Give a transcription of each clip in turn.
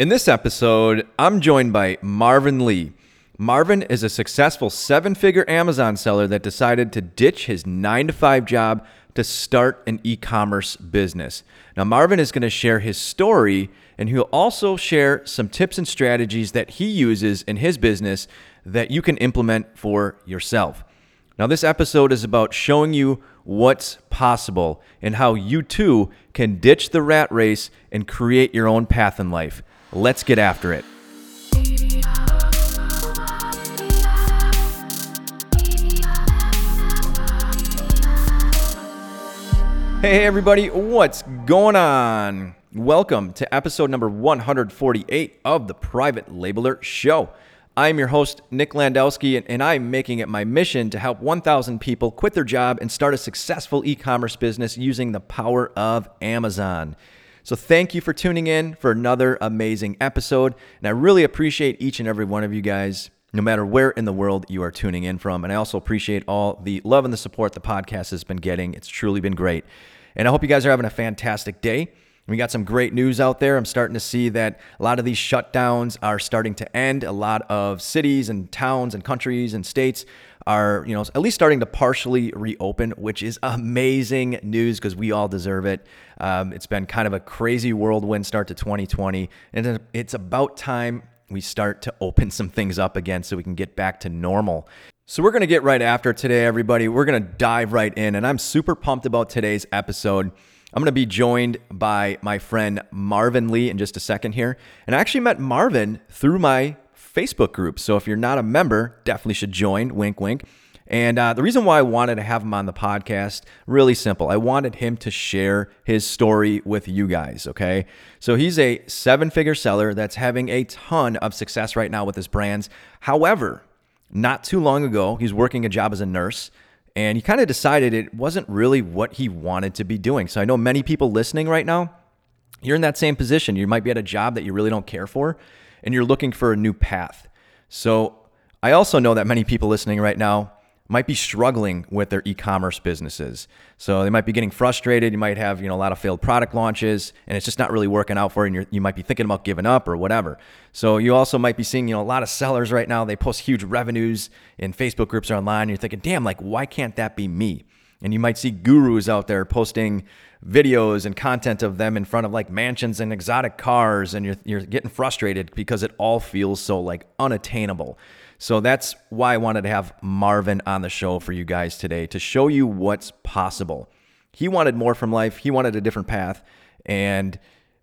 In this episode, I'm joined by Marvin Lee. Marvin is a successful seven figure Amazon seller that decided to ditch his nine to five job to start an e commerce business. Now, Marvin is going to share his story and he'll also share some tips and strategies that he uses in his business that you can implement for yourself. Now, this episode is about showing you what's possible and how you too can ditch the rat race and create your own path in life. Let's get after it. Hey, everybody, what's going on? Welcome to episode number 148 of the Private Labeler Show. I'm your host, Nick Landowski, and I'm making it my mission to help 1,000 people quit their job and start a successful e commerce business using the power of Amazon. So thank you for tuning in for another amazing episode. And I really appreciate each and every one of you guys, no matter where in the world you are tuning in from. And I also appreciate all the love and the support the podcast has been getting. It's truly been great. And I hope you guys are having a fantastic day. We got some great news out there. I'm starting to see that a lot of these shutdowns are starting to end. A lot of cities and towns and countries and states are, you know, at least starting to partially reopen, which is amazing news because we all deserve it. Um, it's been kind of a crazy whirlwind start to 2020, and it's about time we start to open some things up again so we can get back to normal. So, we're going to get right after today, everybody. We're going to dive right in, and I'm super pumped about today's episode. I'm going to be joined by my friend Marvin Lee in just a second here. And I actually met Marvin through my Facebook group. So if you're not a member, definitely should join. Wink, wink. And uh, the reason why I wanted to have him on the podcast, really simple. I wanted him to share his story with you guys, okay? So he's a seven figure seller that's having a ton of success right now with his brands. However, not too long ago, he's working a job as a nurse and he kind of decided it wasn't really what he wanted to be doing. So I know many people listening right now, you're in that same position. You might be at a job that you really don't care for and you're looking for a new path. So I also know that many people listening right now might be struggling with their e-commerce businesses. So they might be getting frustrated. You might have, you know, a lot of failed product launches and it's just not really working out for you and you might be thinking about giving up or whatever. So you also might be seeing, you know, a lot of sellers right now, they post huge revenues in Facebook groups or online. And you're thinking, damn, like, why can't that be me? And you might see gurus out there posting videos and content of them in front of like mansions and exotic cars and you're, you're getting frustrated because it all feels so like unattainable. So that's why I wanted to have Marvin on the show for you guys today to show you what's possible. He wanted more from life, he wanted a different path. And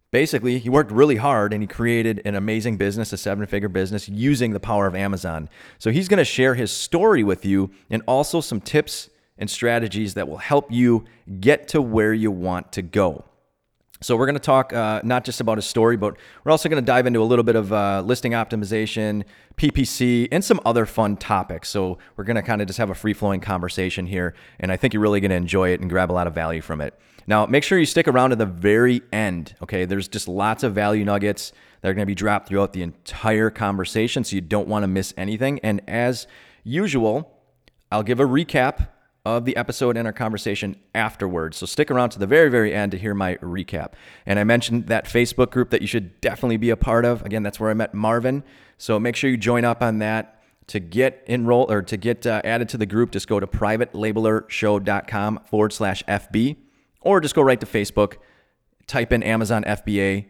basically, he worked really hard and he created an amazing business, a seven figure business, using the power of Amazon. So he's going to share his story with you and also some tips and strategies that will help you get to where you want to go. So we're going to talk uh, not just about a story, but we're also going to dive into a little bit of uh, listing optimization, PPC, and some other fun topics. So we're going to kind of just have a free flowing conversation here, and I think you're really going to enjoy it and grab a lot of value from it. Now, make sure you stick around to the very end. Okay, there's just lots of value nuggets that are going to be dropped throughout the entire conversation, so you don't want to miss anything. And as usual, I'll give a recap of the episode and our conversation afterwards. So stick around to the very, very end to hear my recap. And I mentioned that Facebook group that you should definitely be a part of. Again, that's where I met Marvin. So make sure you join up on that. To get enrolled or to get uh, added to the group, just go to privatelabelershow.com forward slash FB or just go right to Facebook, type in Amazon FBA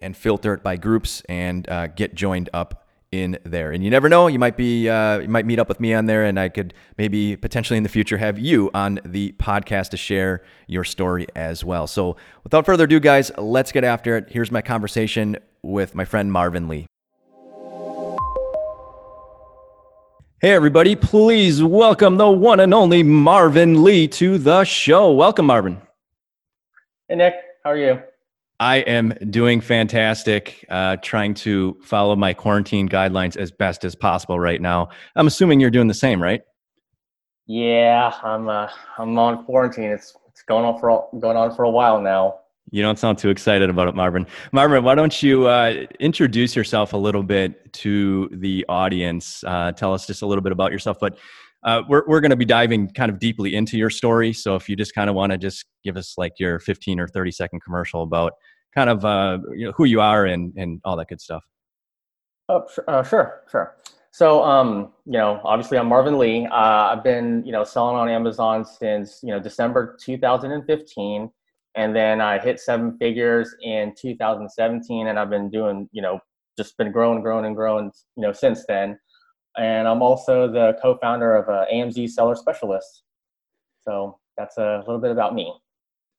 and filter it by groups and uh, get joined up in there. And you never know, you might be uh, you might meet up with me on there, and I could maybe potentially in the future have you on the podcast to share your story as well. So without further ado, guys, let's get after it. Here's my conversation with my friend Marvin Lee. Hey, everybody, please welcome the one and only Marvin Lee to the show. Welcome, Marvin. Hey, Nick. How are you? I am doing fantastic, uh, trying to follow my quarantine guidelines as best as possible right now. I'm assuming you're doing the same, right? Yeah, I'm. Uh, I'm on quarantine. It's it's going on for going on for a while now. You don't sound too excited about it, Marvin. Marvin, why don't you uh, introduce yourself a little bit to the audience? Uh, tell us just a little bit about yourself, but uh, we're, we're going to be diving kind of deeply into your story. So if you just kind of want to just give us like your 15 or 30 second commercial about kind of uh, you know, who you are and and all that good stuff. Oh, uh, sure, sure. So, um, you know, obviously I'm Marvin Lee. Uh, I've been, you know, selling on Amazon since, you know, December 2015. And then I hit seven figures in 2017. And I've been doing, you know, just been growing, growing and growing, you know, since then. And I'm also the co-founder of uh, AMZ Seller Specialist. So that's a little bit about me.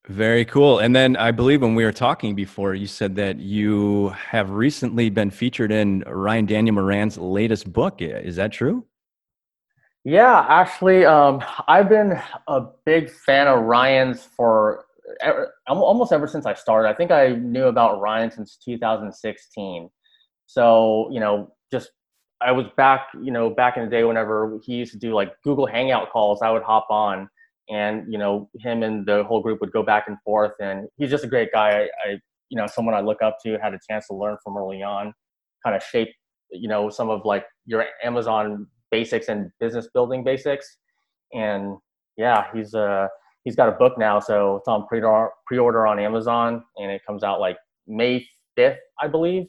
Very cool. And then I believe when we were talking before, you said that you have recently been featured in Ryan Daniel Moran's latest book. Is that true? Yeah, actually, um, I've been a big fan of Ryan's for almost ever since I started. I think I knew about Ryan since 2016. So, you know, just I was back, you know, back in the day whenever he used to do like Google Hangout calls, I would hop on and you know him and the whole group would go back and forth and he's just a great guy. I, I, you know someone i look up to had a chance to learn from early on kind of shape you know some of like your amazon basics and business building basics. And yeah he's uh he's got a book now so it's on pre-order pre-order on amazon and it comes out like may 5th i believe.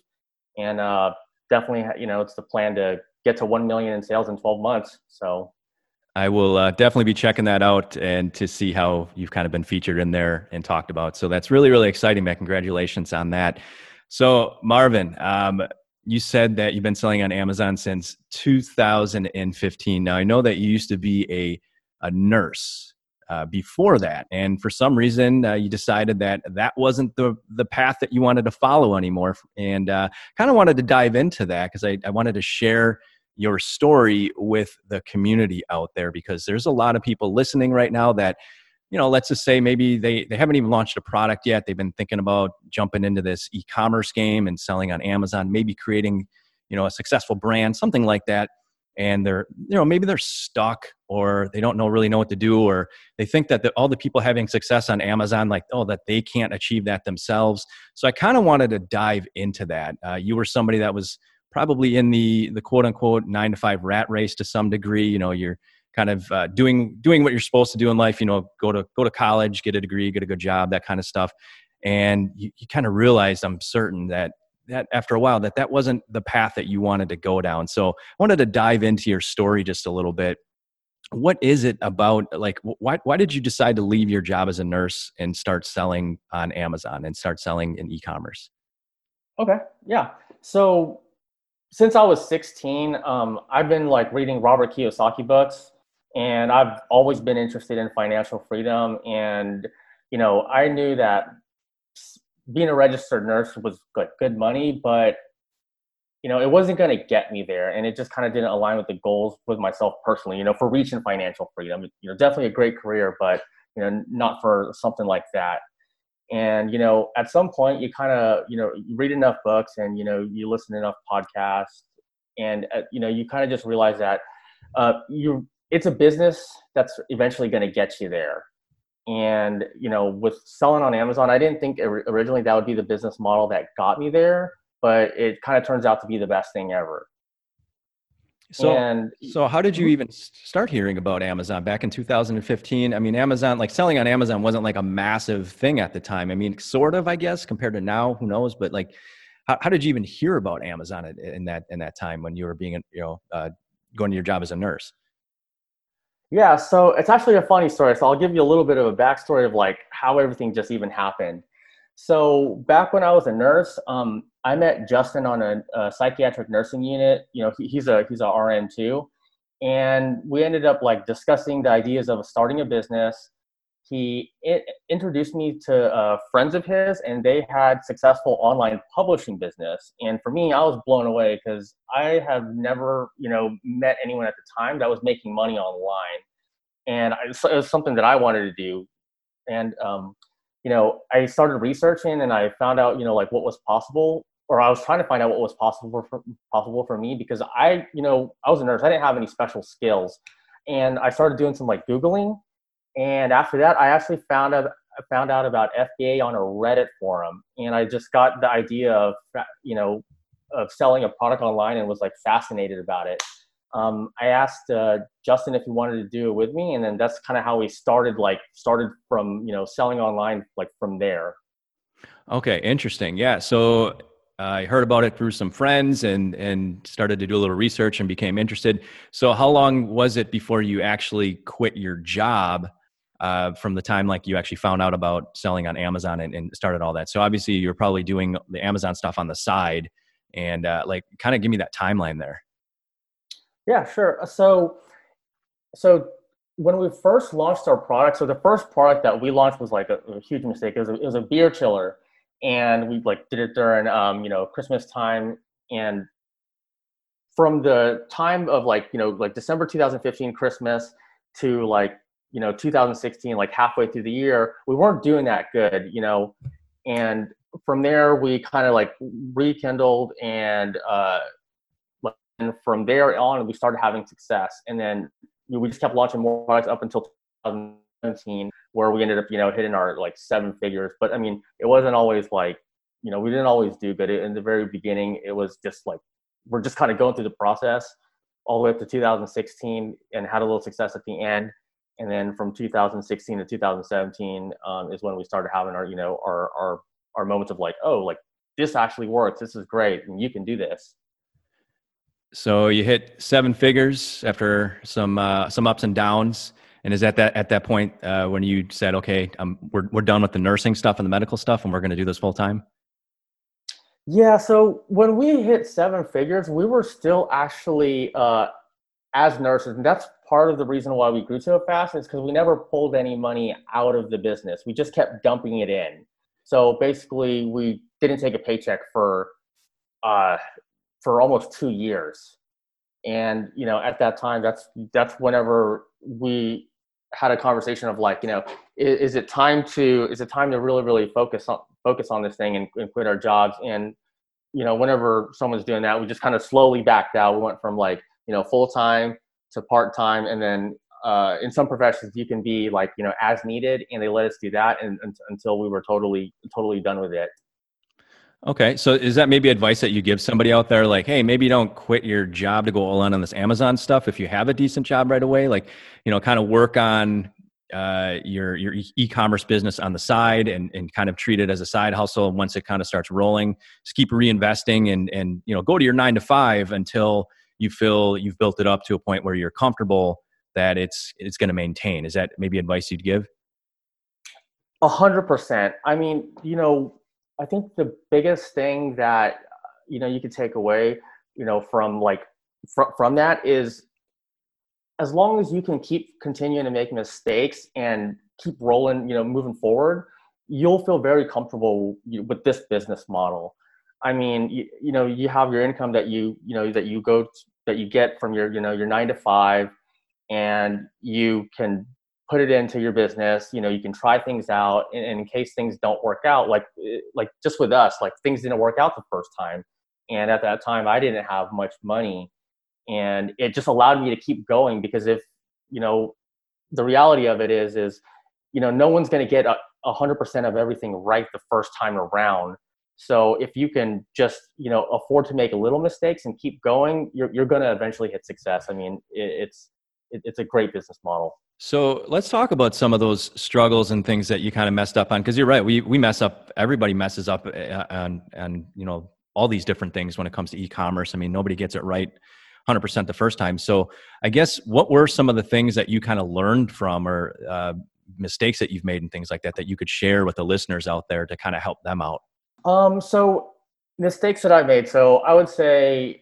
And uh definitely you know it's the plan to get to 1 million in sales in 12 months. So I will uh, definitely be checking that out and to see how you've kind of been featured in there and talked about. So that's really, really exciting, man. Congratulations on that. So, Marvin, um, you said that you've been selling on Amazon since 2015. Now, I know that you used to be a, a nurse uh, before that. And for some reason, uh, you decided that that wasn't the, the path that you wanted to follow anymore. And uh, kind of wanted to dive into that because I, I wanted to share your story with the community out there because there's a lot of people listening right now that you know let's just say maybe they they haven't even launched a product yet. They've been thinking about jumping into this e-commerce game and selling on amazon maybe creating you know a successful brand something like that. And they're you know maybe they're stuck or they don't know really know what to do or they think that the, all the people having success on amazon like oh that they can't achieve that themselves. So i kind of wanted to dive into that. Uh, you were somebody that was probably in the the quote unquote nine to five rat race to some degree. You know, you're kind of uh, doing doing what you're supposed to do in life. You know, go to go to college, get a degree, get a good job, that kind of stuff. And you, you kind of realized, I'm certain that that after a while that that wasn't the path that you wanted to go down. So I wanted to dive into your story just a little bit. What is it about like why why did you decide to leave your job as a nurse and start selling on Amazon and start selling in e-commerce? Okay. Yeah. So since I was 16, um, I've been like reading Robert Kiyosaki books, and I've always been interested in financial freedom. And you know, I knew that being a registered nurse was good, good money, but you know, it wasn't going to get me there, and it just kind of didn't align with the goals with myself personally. You know, for reaching financial freedom, you know, definitely a great career, but you know, not for something like that and you know at some point you kind of you know you read enough books and you know you listen enough podcasts and uh, you know you kind of just realize that uh, you it's a business that's eventually going to get you there. And you know with selling on amazon i didn't think originally that would be the business model that got me there but it kind of turns out to be the best thing ever so, and, so how did you mm-hmm. even start hearing about Amazon back in 2015? I mean, Amazon, like selling on Amazon wasn't like a massive thing at the time. I mean, sort of, I guess, compared to now, who knows? But like, how, how did you even hear about Amazon in that, in that time when you were being, you know, uh, going to your job as a nurse? Yeah, so it's actually a funny story. So I'll give you a little bit of a backstory of like how everything just even happened. So back when I was a nurse, um, I met Justin on a, a, psychiatric nursing unit. You know, he, he's a he's a RN too, and we ended up like discussing the ideas of starting a business. He it, introduced me to uh, friends of his, and they had successful online publishing business. And for me, I was blown away because I have never, you know, met anyone at the time that was making money online, and I, it was something that I wanted to do. And um, you know, I started researching, and I found out, you know, like what was possible or I was trying to find out what was possible for possible for me because I, you know, I was a nurse. I didn't have any special skills, and I started doing some like googling. And after that, I actually found out found out about FBA on a Reddit forum, and I just got the idea of you know of selling a product online and was like fascinated about it. Um, I asked uh, Justin if he wanted to do it with me, and then that's kind of how we started. Like started from you know selling online like from there. Okay, interesting. Yeah. So I heard about it through some friends and and started to do a little research and became interested. So how long was it before you actually quit your job? Uh, from the time like you actually found out about selling on Amazon and, and started all that. So obviously you're probably doing the Amazon stuff on the side, and uh, like kind of give me that timeline there. Yeah, sure. So, so when we first launched our product, so the first product that we launched was like a, a huge mistake. It was a, it was a beer chiller and we like did it during um, you know Christmas time and from the time of like you know like December 2015 Christmas to like you know 2016 like halfway through the year we weren't doing that good you know and from there we kind of like rekindled and uh and from there on we started having success and then we just kept launching more products up until 2017 where we ended up, you know, hitting our like seven figures. But I mean, it wasn't always like, you know, we didn't always do good. In the very beginning, it was just like we're just kind of going through the process all the way up to 2016 and had a little success at the end. And then from 2016 to 2017 um, is when we started having our, you know, our our our moments of like, oh, like this actually works. This is great, and you can do this. So you hit seven figures after some uh, some ups and downs. And is at that at that point uh, when you said, okay, um, we're we're done with the nursing stuff and the medical stuff, and we're going to do this full time? Yeah. So when we hit seven figures, we were still actually uh, as nurses, and that's part of the reason why we grew so fast is because we never pulled any money out of the business. We just kept dumping it in. So basically, we didn't take a paycheck for uh, for almost two years. And you know, at that time, that's that's whenever we had a conversation of like, you know, is, is, it time to is it time to really really focus on focus on this thing and, and quit our jobs? And you know, whenever someone's doing that, we just kind of slowly backed out. We went from like you know full time to part time, and then uh, in some professions you can be like you know as needed, and they let us do that and, and, until we were totally totally done with it. Okay, so is that maybe advice that you give somebody out there, like, hey, maybe don't quit your job to go all in on this Amazon stuff if you have a decent job right away, like, you know, kind of work on uh, your your e-commerce business on the side and and kind of treat it as a side hustle. Once it kind of starts rolling, just keep reinvesting and and you know go to your nine to five until you feel you've built it up to a point where you're comfortable that it's it's going to maintain. Is that maybe advice you'd give? A hundred percent. I mean, you know, I think the biggest thing that you know you could take away, you know, from like fr- from that is as long as you can keep continuing to make mistakes and keep rolling, you know, moving forward, you'll feel very comfortable with this business model. I mean, you, you know, you have your income that you, you know, that you go, that you get from your, you know, your nine to five, and you can put it into your business you know you can try things out and, in case things don't work out like eh, like just with us like things didn't work out the first time. And at that time i didn't have much money. And it just allowed me to keep going because if you know the reality of it is is you know no one's going to get a, 100% of everything right the first time around. So if you can just you know afford to make little mistakes and keep going you're, you're going to eventually hit success. I mean it, it's it, it's a great business model. So let's talk about some of those struggles and things that you kind of messed up on because you're right we we mess up everybody messes up uh, on and you know all these different things when it comes to e-commerce. I mean nobody gets it right 100% the first time. So i guess what were some of the things that you kind of learned from or uh, mistakes that you've made and things like that that you could share with the listeners out there to kind of help them out? Um so mistakes that i made so i would say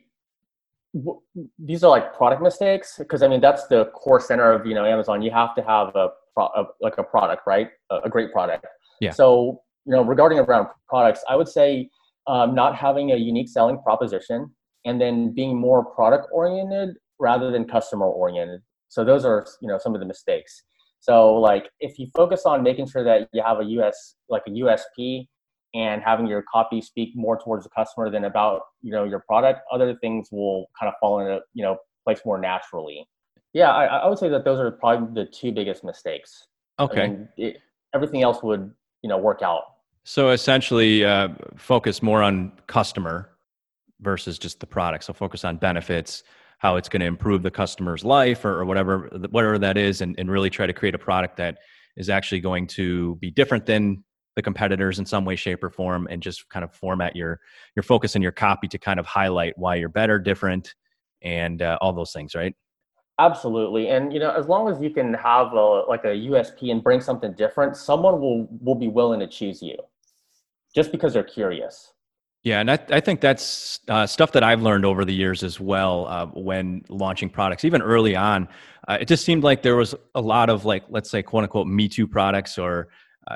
these are like product mistakes because I mean that's the core center of you know Amazon. You have to have a, pro, a like a product, right? A, a, great product. Yeah. So you know regarding around products, I would say um, not having a unique selling proposition and then being more product oriented rather than customer oriented. So those are you know some of the mistakes. So like if you focus on making sure that you have a US like a USP and having your copy speak more towards the customer than about you know your product other things will kind of fall into you know place more naturally. Yeah i, I would say that those are probably the two biggest mistakes. Okay. I mean, it, everything else would you know work out. So essentially uh, focus more on customer versus just the product. So focus on benefits how it's going to improve the customer's life or, or whatever whatever that is and, and really try to create a product that is actually going to be different than the competitors in some way, shape, or form, and just kind of format your your focus and your copy to kind of highlight why you're better, different, and uh, all those things, right? Absolutely, and you know, as long as you can have a like a USP and bring something different, someone will will be willing to choose you, just because they're curious. Yeah, and I, I think that's uh, stuff that I've learned over the years as well uh, when launching products. Even early on, uh, it just seemed like there was a lot of like, let's say, quote unquote, Me Too products, or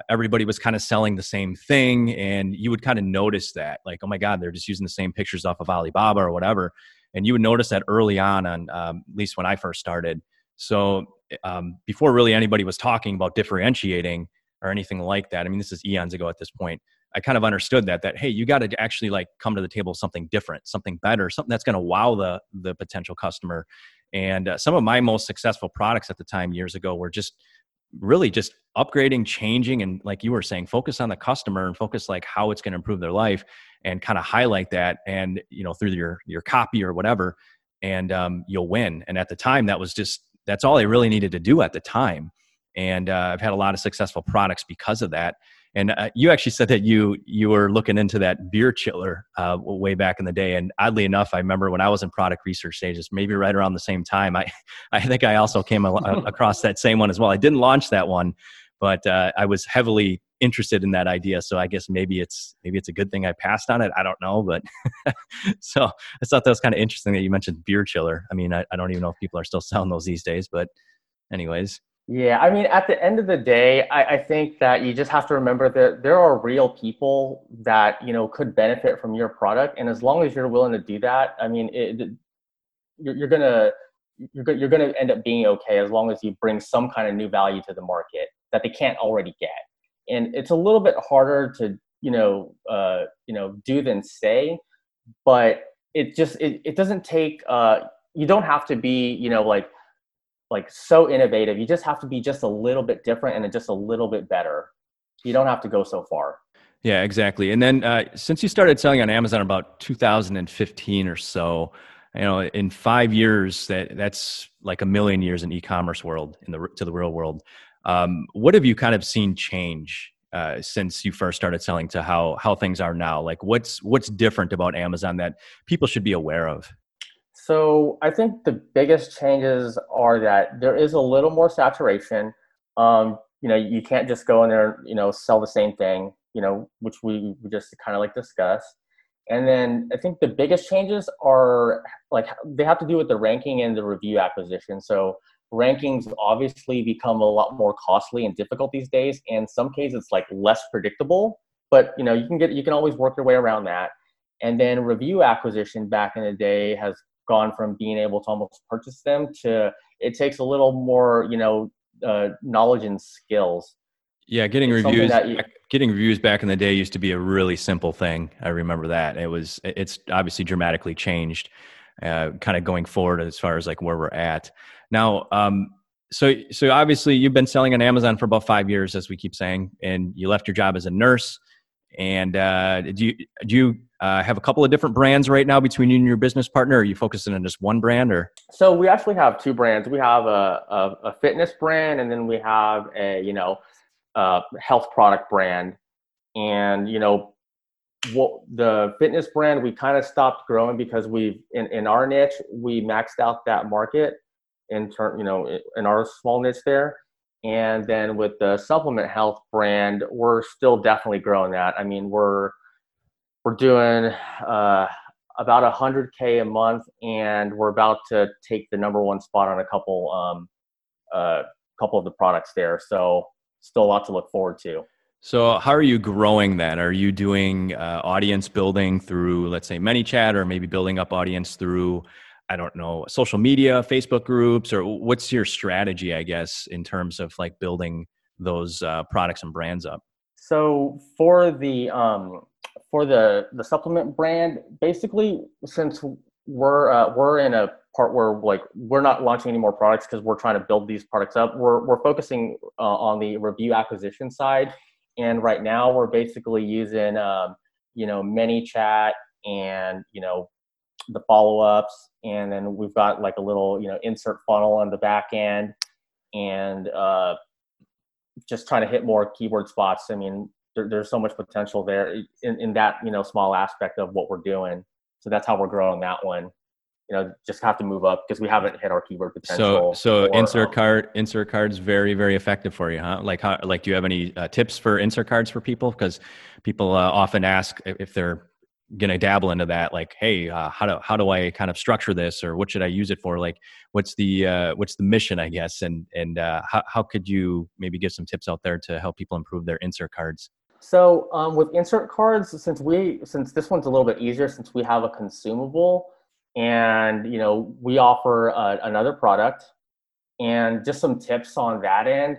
everybody was kind of selling the same thing, and you would kind of notice that, like, oh my God, they're just using the same pictures off of Alibaba or whatever, and you would notice that early on, on um, at least when I first started. So um, before really anybody was talking about differentiating or anything like that, I mean, this is eons ago at this point I kind of understood that that hey, you got to actually like come to the table with something different, something better, something that's going to wow the the potential customer. And uh, some of my most successful products at the time years ago were just really just upgrading, changing, and like you were saying, focus on the customer and focus like how it's going to improve their life, and kind of highlight that, and you know through your your copy or whatever, and um, you'll win. And at the time, that was just that's all I really needed to do at the time. And uh, I've had a lot of successful products because of that. And uh, you actually said that you you were looking into that beer chiller uh, way back in the day. And oddly enough, I remember when I was in product research stages, maybe right around the same time, I I think I also came across that same one as well. I didn't launch that one, but uh, I was heavily interested in that idea. So I guess maybe it's maybe it's a good thing I passed on it. I don't know, but so I thought that was kind of interesting that you mentioned beer chiller. I mean, I, I don't even know if people are still selling those these days, but anyways. Yeah, I mean, at the end of the day, I, I, think that you just have to remember that there are real people that you know could benefit from your product, and as long as you're willing to do that, I mean, it, you're, you're gonna you're, you're gonna end up being okay as long as you bring some kind of new value to the market that they can't already get. And it's a little bit harder to you know uh, you know do than say, but it just it, it doesn't take uh, you don't have to be you know like like so innovative. You just have to be just a little bit different and just a little bit better. You don't have to go so far. Yeah, exactly. And then uh, since you started selling on Amazon about 2015 or so, you know, in five years, that that's like a million years in e-commerce world in the to the real world. Um, what have you kind of seen change uh, since you first started selling to how how things are now? Like, what's what's different about Amazon that people should be aware of? So I think the biggest changes are that there is a little more saturation. Um, you know, you can't just go in there, you know, sell the same thing, you know, which we, we just kind of like discuss. And then I think the biggest changes are like they have to do with the ranking and the review acquisition. So rankings obviously become a lot more costly and difficult these days. And in some cases, it's like less predictable. But you know, you can get you can always work your way around that. And then review acquisition back in the day has gone from being able to almost purchase them to it takes a little more you know uh, knowledge and skills. Yeah getting it's reviews you, getting reviews back in the day used to be a really simple thing. I remember that. It was it's obviously dramatically changed uh, kind of going forward as far as like where we're at. Now um, so so obviously you've been selling on amazon for about five years as we keep saying and you left your job as a nurse and uh, do you do you uh, have a couple of different brands right now between you and your business partner? Are you focusing on just one brand, or? So we actually have two brands. We have a, a, a fitness brand, and then we have a you know a health product brand. And you know what the fitness brand we kind of stopped growing because we in, in our niche we maxed out that market in turn you know in our small niche there and then with the supplement health brand, we're still definitely growing that. I mean, we're we're doing uh, about 100k a month, and we're about to take the number one spot on a couple um, uh, couple of the products there. So still a lot to look forward to. So, how are you growing that? Are you doing uh, audience building through, let's say, ManyChat, or maybe building up audience through I don't know, social media, Facebook groups, or what's your strategy, I guess, in terms of like building those uh, products and brands up? So for the um, for the the supplement brand, basically, since we're uh, we're in a part where like we're not launching any more products because we're trying to build these products up. We're we're focusing uh, on the review acquisition side, and right now we're basically using um, you know ManyChat and you know the follow-ups and then we've got like a little you know insert funnel on the back end and uh, just trying to hit more keyword spots i mean there, there's so much potential there in, in that you know small aspect of what we're doing. So that's how we're growing that one. You know, just have to move up because we haven't hit our keyword potential. So, so or, insert um, card, insert cards, very, very effective for you, huh? Like, how, like, do you have any uh, tips for insert cards for people? Because people uh, often ask if they're to dabble into that like hey uh, how do how do i kind of structure this or what should i use it for? Like what's the uh, what's the mission i guess? And and uh, how, how could you maybe give some tips out there to help people improve their insert cards? So um, with insert cards since we since this one's a little bit easier since we have a consumable and you know we offer uh, another product and just some tips on that end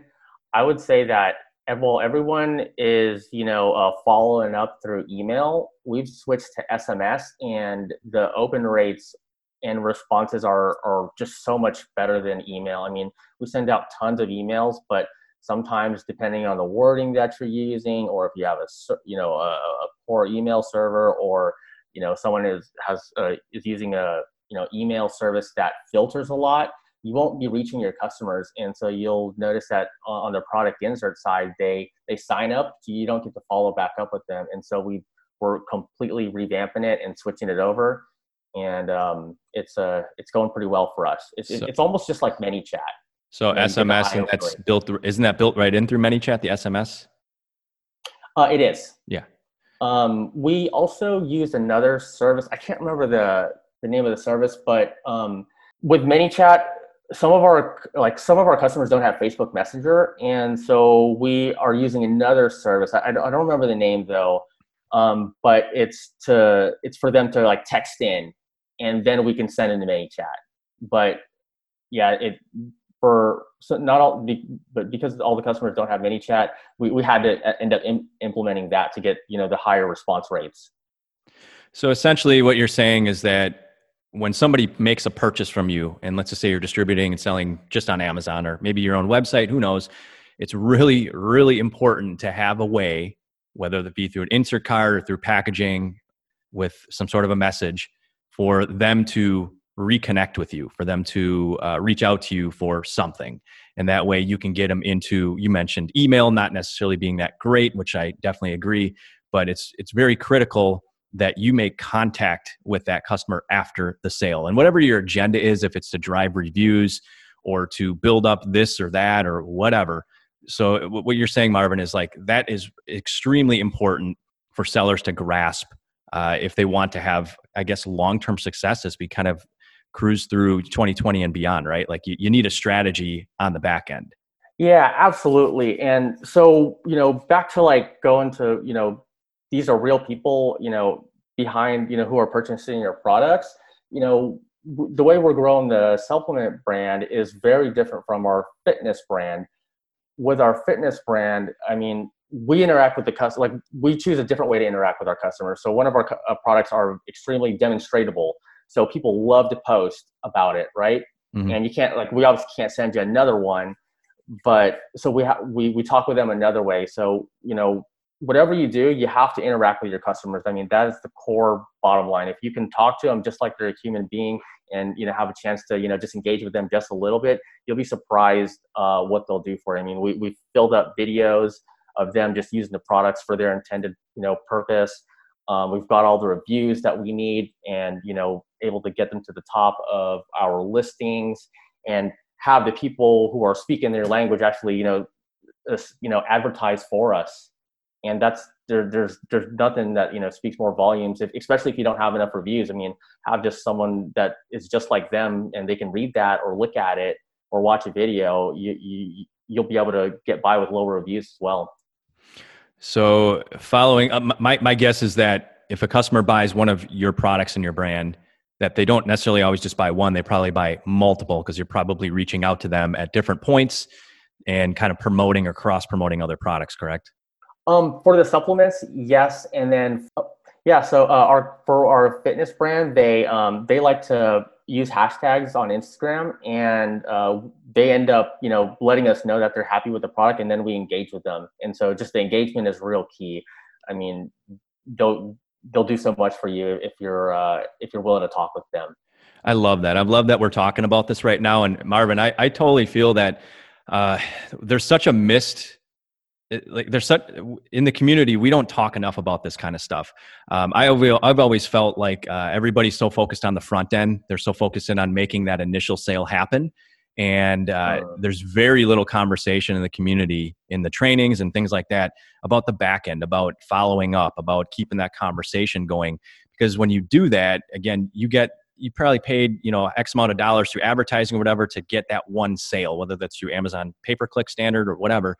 i would say that well, everyone is, you know, uh, following up through email. We've switched to SMS, and the open rates and responses are are just so much better than email. I mean, we send out tons of emails, but sometimes depending on the wording that you're using, or if you have a, you know, a, a poor email server, or you know, someone is has uh, is using a you know email service that filters a lot you won't be reaching your customers and so you'll notice that on the product insert side they they sign up you don't get to follow back up with them and so we we're completely revamping it and switching it over and um, it's uh it's going pretty well for us. It's, so, it's almost just like ManyChat. So sms and that's built through isn't that built right in through ManyChat the sms uh, it is. Yeah. Um, we also use another service i can't remember the the name of the service but um, with ManyChat some of our like some of our customers don't have Facebook Messenger, and so we are using another service. I, I don't remember the name though, um, but it's to it's for them to like text in, and then we can send in the ManyChat. But yeah, it for so not all, but because all the customers don't have ManyChat, we we had to end up in, implementing that to get you know the higher response rates. So essentially, what you're saying is that when somebody makes a purchase from you, and let's just say you're distributing and selling just on Amazon or maybe your own website, who knows? It's really, really important to have a way, whether it be through an insert card or through packaging with some sort of a message, for them to reconnect with you, for them to uh, reach out to you for something. And that way you can get them into, you mentioned email not necessarily being that great, which I definitely agree, but it's, it's very critical that you make contact with that customer after the sale. And whatever your agenda is, if it's to drive reviews or to build up this or that or whatever. So, what you're saying, Marvin, is like that is extremely important for sellers to grasp uh, if they want to have, I guess, long term success as we kind of cruise through 2020 and beyond, right? Like you, you need a strategy on the back end. Yeah, absolutely. And so, you know, back to like going to, you know, these are real people, you know, behind, you know, who are purchasing your products. You know, the way we're growing the supplement brand is very different from our fitness brand. With our fitness brand, I mean, we interact with the customer, like we choose a different way to interact with our customers. So one of our uh, products are extremely demonstratable. So people love to post about it, right? Mm-hmm. And you can't, like, we obviously can't send you another one, but so we have, we, we talk with them another way. So, you know, whatever you do, you have to interact with your customers. I mean, that is the core bottom line. If you can talk to them just like they're a human being and, you know, have a chance to, you know, just engage with them just a little bit, you'll be surprised uh, what they'll do for you. I mean, we, we filled up videos of them just using the products for their intended, you know, purpose. Um, we've got all the reviews that we need and, you know, able to get them to the top of our listings and have the people who are speaking their language actually, you know, you know, advertise for us and that's there, there's there's nothing that you know speaks more volumes if, especially if you don't have enough reviews. I mean have just someone that is just like them and they can read that or look at it or watch a video you, you you'll be able to get by with lower reviews as well. So following uh, my, my guess is that if a customer buys one of your products in your brand that they don't necessarily always just buy one they probably buy multiple because you're probably reaching out to them at different points and kind of promoting or cross promoting other products correct um, for the supplements, yes, and then yeah. So uh, our for our fitness brand, they um, they like to use hashtags on Instagram, and uh, they end up you know letting us know that they're happy with the product, and then we engage with them. And so just the engagement is real key. I mean, they'll they'll do so much for you if you're uh, if you're willing to talk with them. I love that. I love that we're talking about this right now. And Marvin, I, I totally feel that uh, there's such a missed it, like there's such in the community we don't talk enough about this kind of stuff. Um, I, i've always felt like uh, everybody's so focused on the front end they're so focused in on making that initial sale happen. And uh, uh, there's very little conversation in the community in the trainings and things like that about the back end about following up about keeping that conversation going. Because when you do that again you get you probably paid you know x amount of dollars through advertising or whatever to get that one sale whether that's through amazon pay per click standard or whatever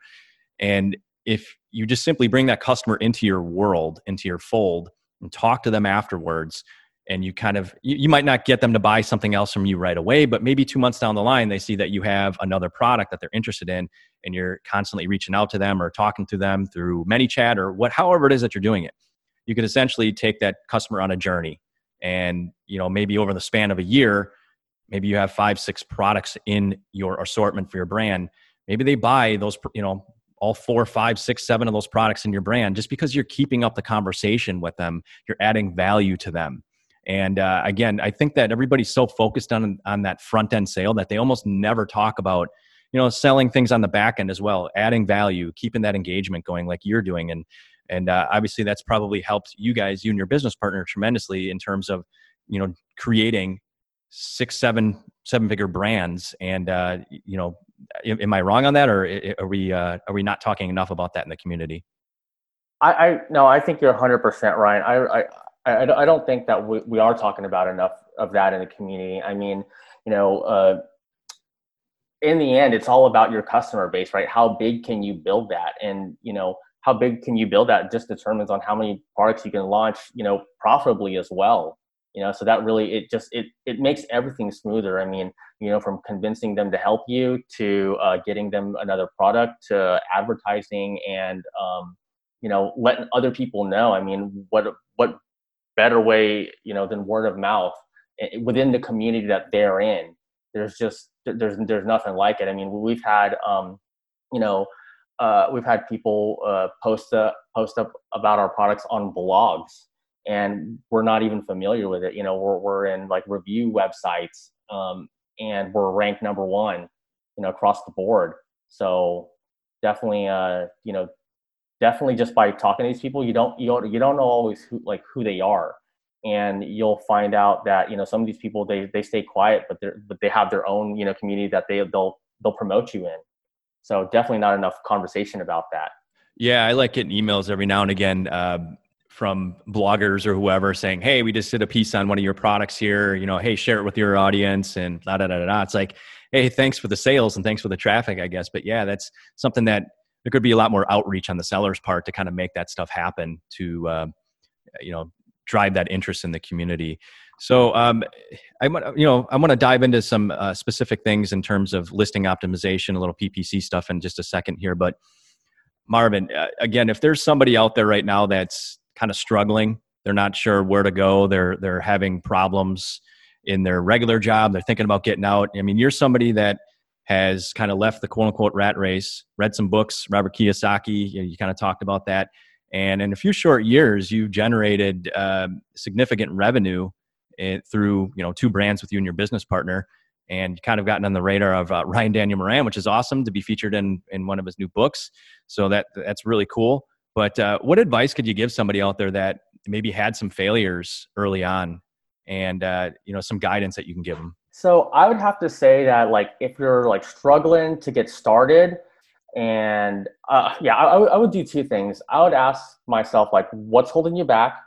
and if you just simply bring that customer into your world, into your fold, and talk to them afterwards, and you kind of you, you, might not get them to buy something else from you right away, but maybe two months down the line, they see that you have another product that they're interested in, and you're constantly reaching out to them or talking to them through ManyChat or what, however it is that you're doing it. You could essentially take that customer on a journey, and you know maybe over the span of a year, maybe you have five, six products in your assortment for your brand. Maybe they buy those, you know, all four, five, six, seven of those products in your brand just because you're keeping up the conversation with them. You're adding value to them. And uh, again, I think that everybody's so focused on on that front end sale that they almost never talk about, you know, selling things on the back end as well, adding value, keeping that engagement going like you're doing. And and uh, obviously that's probably helped you guys, you and your business partner, tremendously in terms of, you know, creating six, seven, seven figure brands and uh, you know am I wrong on that, or are we uh, are we not talking enough about that in the community? I, I no, I think you're 100 percent right. I, I I don't think that we, we are talking about enough of that in the community. I mean, you know, uh, in the end, it's all about your customer base, right? How big can you build that, and you know, how big can you build that just determines on how many products you can launch, you know, profitably as well you know so that really it just it it makes everything smoother. I mean you know from convincing them to help you to uh, getting them another product to advertising and um, you know letting other people know. I mean what what better way you know than word of mouth eh, within the community that they're in. There's just there's there's nothing like it. I mean we've had um you know uh, we've had people uh, post uh, post up about our products on blogs and we're not even familiar with it. You know, we're we're in like review websites, um, and we're ranked number one, you know, across the board. So definitely, uh, you know, definitely just by talking to these people, you don't you don't you don't know always who like who they are, and you'll find out that you know some of these people they they stay quiet, but they're, but they have their own you know community that they they'll they'll promote you in. So definitely not enough conversation about that. Yeah, I like getting emails every now and again. Uh, from bloggers or whoever saying, "Hey, we just did a piece on one of your products here. You know, hey, share it with your audience." And da da da da. It's like, hey, thanks for the sales and thanks for the traffic, I guess. But yeah, that's something that there could be a lot more outreach on the seller's part to kind of make that stuff happen to, uh, you know, drive that interest in the community. So, um, I you know, I want to dive into some uh, specific things in terms of listing optimization, a little PPC stuff in just a second here. But Marvin, uh, again, if there's somebody out there right now that's kind of struggling. They're not sure where to go. They're they're having problems in their regular job. They're thinking about getting out. I mean, you're somebody that has kind of left the quote unquote rat race, read some books, Robert Kiyosaki. You, know, you kind of talked about that, and in a few short years, you generated uh, significant revenue in, through you know two brands with you and your business partner and kind of gotten on the radar of uh, Ryan Daniel Moran, which is awesome to be featured in in one of his new books. So that that's really cool. But uh, what advice could you give somebody out there that maybe had some failures early on, and uh, you know some guidance that you can give them? So I would have to say that like if you're like struggling to get started, and uh, yeah, I, I would do two things. I would ask myself like, what's holding you back?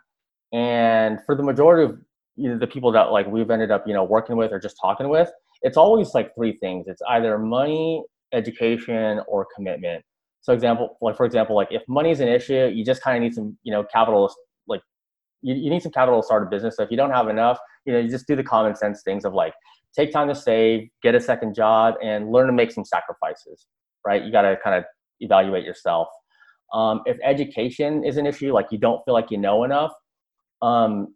And for the majority of you know, the people that like we've ended up you know working with or just talking with, it's always like three things. It's either money, education, or commitment. So example, like for example, like if money is an issue, you just kind of need some, you know, capital, like you, you need some capital to start a business. So if you don't have enough, you know, you just do the common sense things of like take time to save, get a second job, and learn to make some sacrifices. Right? You got to kind of evaluate yourself. Um, if education is an issue, like you don't feel like you know enough, um,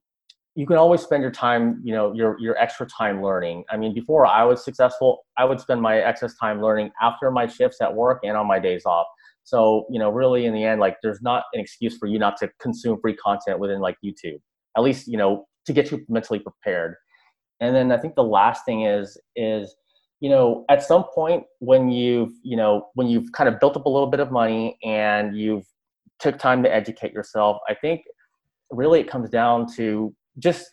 you can always spend your time, you know, your your extra time learning. I mean, before I was successful, I would spend my excess time learning after my shifts at work and on my days off. So, you know, really in the end, like there's not an excuse for you not to consume free content within like YouTube. At least, you know, to get you mentally prepared. And then I think the last thing is is you know, at some point when you've, you know, when you've kind of built up a little bit of money and you've took time to educate yourself, I think really it comes down to just,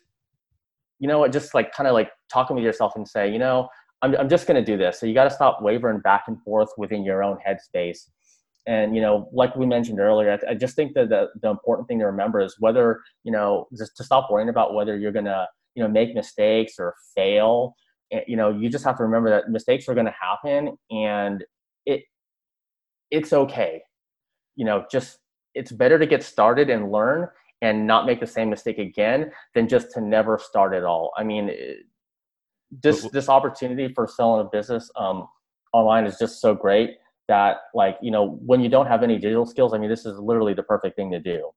you know, just like kind of like talking with yourself and say, you know, I'm, I'm just going to do this. So you got to stop wavering back and forth within your own headspace. And, you know, like we mentioned earlier, I, I just think that the, the important thing to remember is whether, you know, just to stop worrying about whether you're going to, you know, make mistakes or fail Eh, you know you just have to remember that mistakes are going to happen and it it's okay you know just it's better to get started and learn and not make the same mistake again than just to never start at all. I mean this this opportunity for selling a business um, online is just so great that like you know when you don't have any digital skills i mean this is literally the perfect thing to do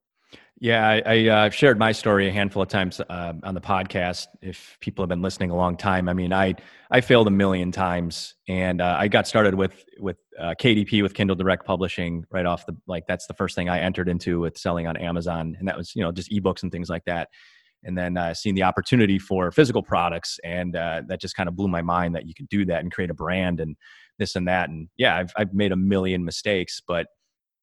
yeah, I, I uh, shared my story a handful of times uh, on the podcast. If people have been listening a long time, I mean, I I failed a million times, and uh, I got started with with uh, KDP with Kindle Direct Publishing right off the like that's the first thing I entered into with selling on Amazon, and that was you know just ebooks and things like that. And then uh, seeing the opportunity for physical products, and uh, that just kind of blew my mind that you could do that and create a brand and this and that. And yeah, I've I've made a million mistakes, but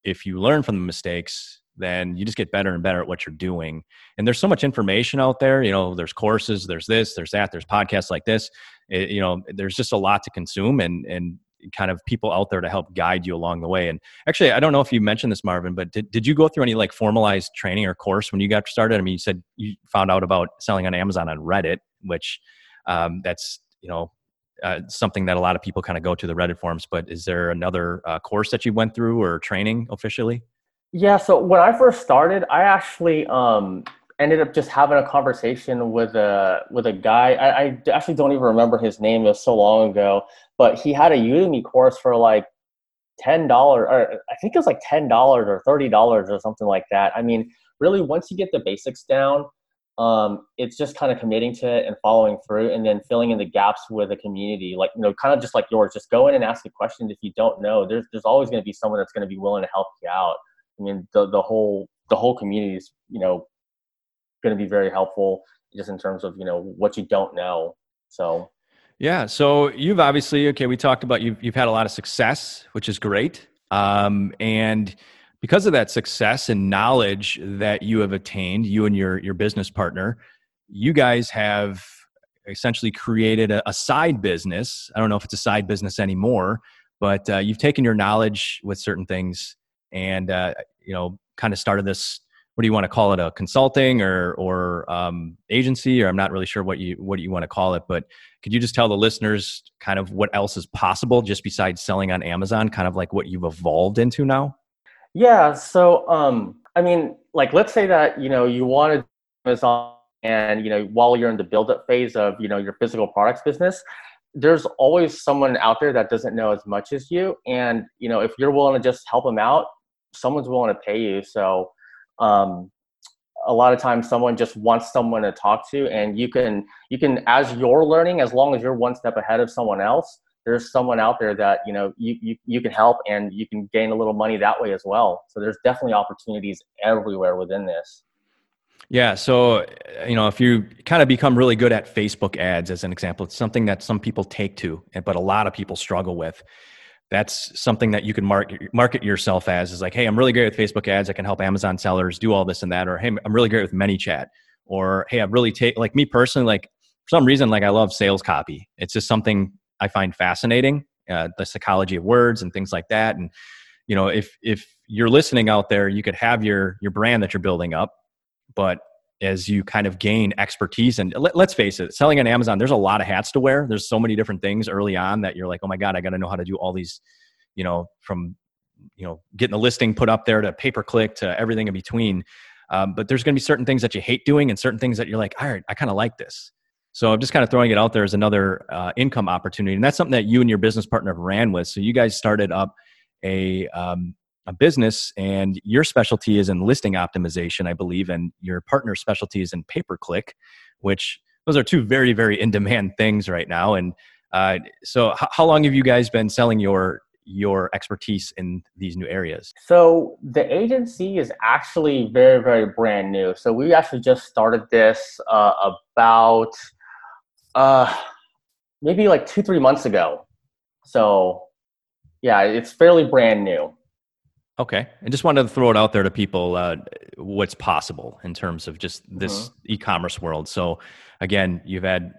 if you learn from the mistakes then you just get better and better at what you're doing. And there's so much information out there. You know, there's courses, there's this, there's that, there's podcasts like this. It, you know, there's just a lot to consume and and kind of people out there to help guide you along the way. And actually, I don't know if you mentioned this, Marvin, but did, did you go through any like formalized training or course when you got started? I mean, you said you found out about selling on Amazon on Reddit, which um, that's, you know, uh, something that a lot of people kind of go to the Reddit forums, but is there another uh, course that you went through or training officially? Yeah, so when I first started, I actually um, ended up just having a conversation with a with a guy. I, I actually don't even remember his name; it was so long ago. But he had a Udemy course for like ten dollars, or I think it was like ten dollars or thirty dollars or something like that. I mean, really, once you get the basics down, um, it's just kind of committing to it and following through, and then filling in the gaps with a community, like you know, kind of just like yours. Just go in and ask a question if you don't know. There's there's always going to be someone that's going to be willing to help you out. I mean, the, the whole the whole community is you know going to be very helpful just in terms of you know what you don't know. So yeah, so you've obviously okay. We talked about you've you've had a lot of success, which is great, um, and because of that success and knowledge that you have attained, you and your your business partner, you guys have essentially created a, a side business. I don't know if it's a side business anymore, but uh, you've taken your knowledge with certain things and uh, you know kind of started this what do you want to call it a consulting or or um, agency or i'm not really sure what you what you want to call it but could you just tell the listeners kind of what else is possible just besides selling on amazon kind of like what you've evolved into now? Yeah so um i mean like let's say that you know you want wanted amazon and you know while you're in the build up phase of you know your physical products business there's always someone out there that doesn't know as much as you and you know if you're willing to just help them out someone's willing to pay you. So um, a lot of times someone just wants someone to talk to and you can you can as you're learning as long as you're one step ahead of someone else there's someone out there that you know you, you, you can help and you can gain a little money that way as well. So there's definitely opportunities everywhere within this. Yeah so you know if you kind of become really good at facebook ads as an example it's something that some people take to but a lot of people struggle with that's something that you can market market yourself as is like hey i'm really great with facebook ads. I can help amazon sellers do all this and that. Or hey i'm really great with manychat. Or hey i've really take like me personally like for some reason like i love sales copy. It's just something i find fascinating uh, the psychology of words and things like that. And you know if if you're listening out there you could have your your brand that you're building up but as you kind of gain expertise and let, us face it selling on amazon there's a lot of hats to wear. There's so many different things early on that you're like oh my god i got to know how to do all these you know from you know getting the listing put up there to pay per click to everything in between. Um, but there's going to be certain things that you hate doing and certain things that you're like all right i kind of like this. So i'm just kind of throwing it out there as another uh, income opportunity and that's something that you and your business partner ran with. So you guys started up a um, a business and your specialty is in listing optimization, I believe, and your partner specialty is in pay per click, which those are two very, very in demand things right now. And uh, so, h- how long have you guys been selling your your expertise in these new areas? So the agency is actually very, very brand new. So we actually just started this uh, about uh, maybe like two, three months ago. So, yeah, it's fairly brand new. Okay, I just wanted to throw it out there to people uh, what's possible in terms of just this mm-hmm. e-commerce world. So, again, you've had a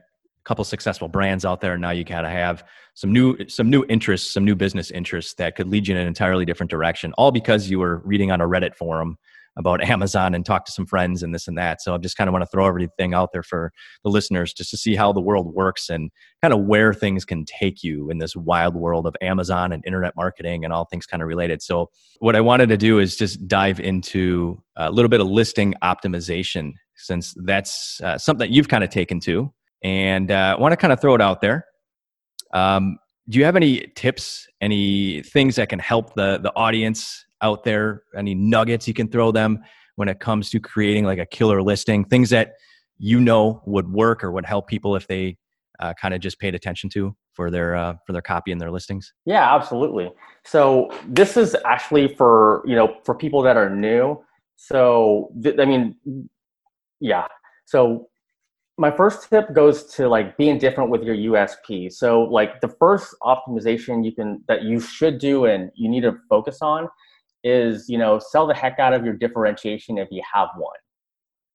couple successful brands out there, and now you gotta have some new some new interests, some new business interests that could lead you in an entirely different direction. All because you were reading on a Reddit forum about Amazon and talk to some friends and this and that. So I just kind of want to throw everything out there for the listeners just to see how the world works and kind of where things can take you in this wild world of Amazon and internet marketing and all things kind of related. So what I wanted to do is just dive into a little bit of listing optimization since that's uh, something you've kind of taken to and uh, I want to kind of throw it out there. Um, do you have any tips, any things that can help the the audience out there? Any nuggets you can throw them when it comes to creating like a killer listing? Things that you know would work or would help people if they uh, kind of just paid attention to for their uh, for their copy and their listings? Yeah, absolutely. So this is actually for you know for people that are new. So th- I mean, yeah. So my first tip goes to like being different with your USP. So like the first optimization you can that you should do and you need to focus on is you know sell the heck out of your differentiation if you have one.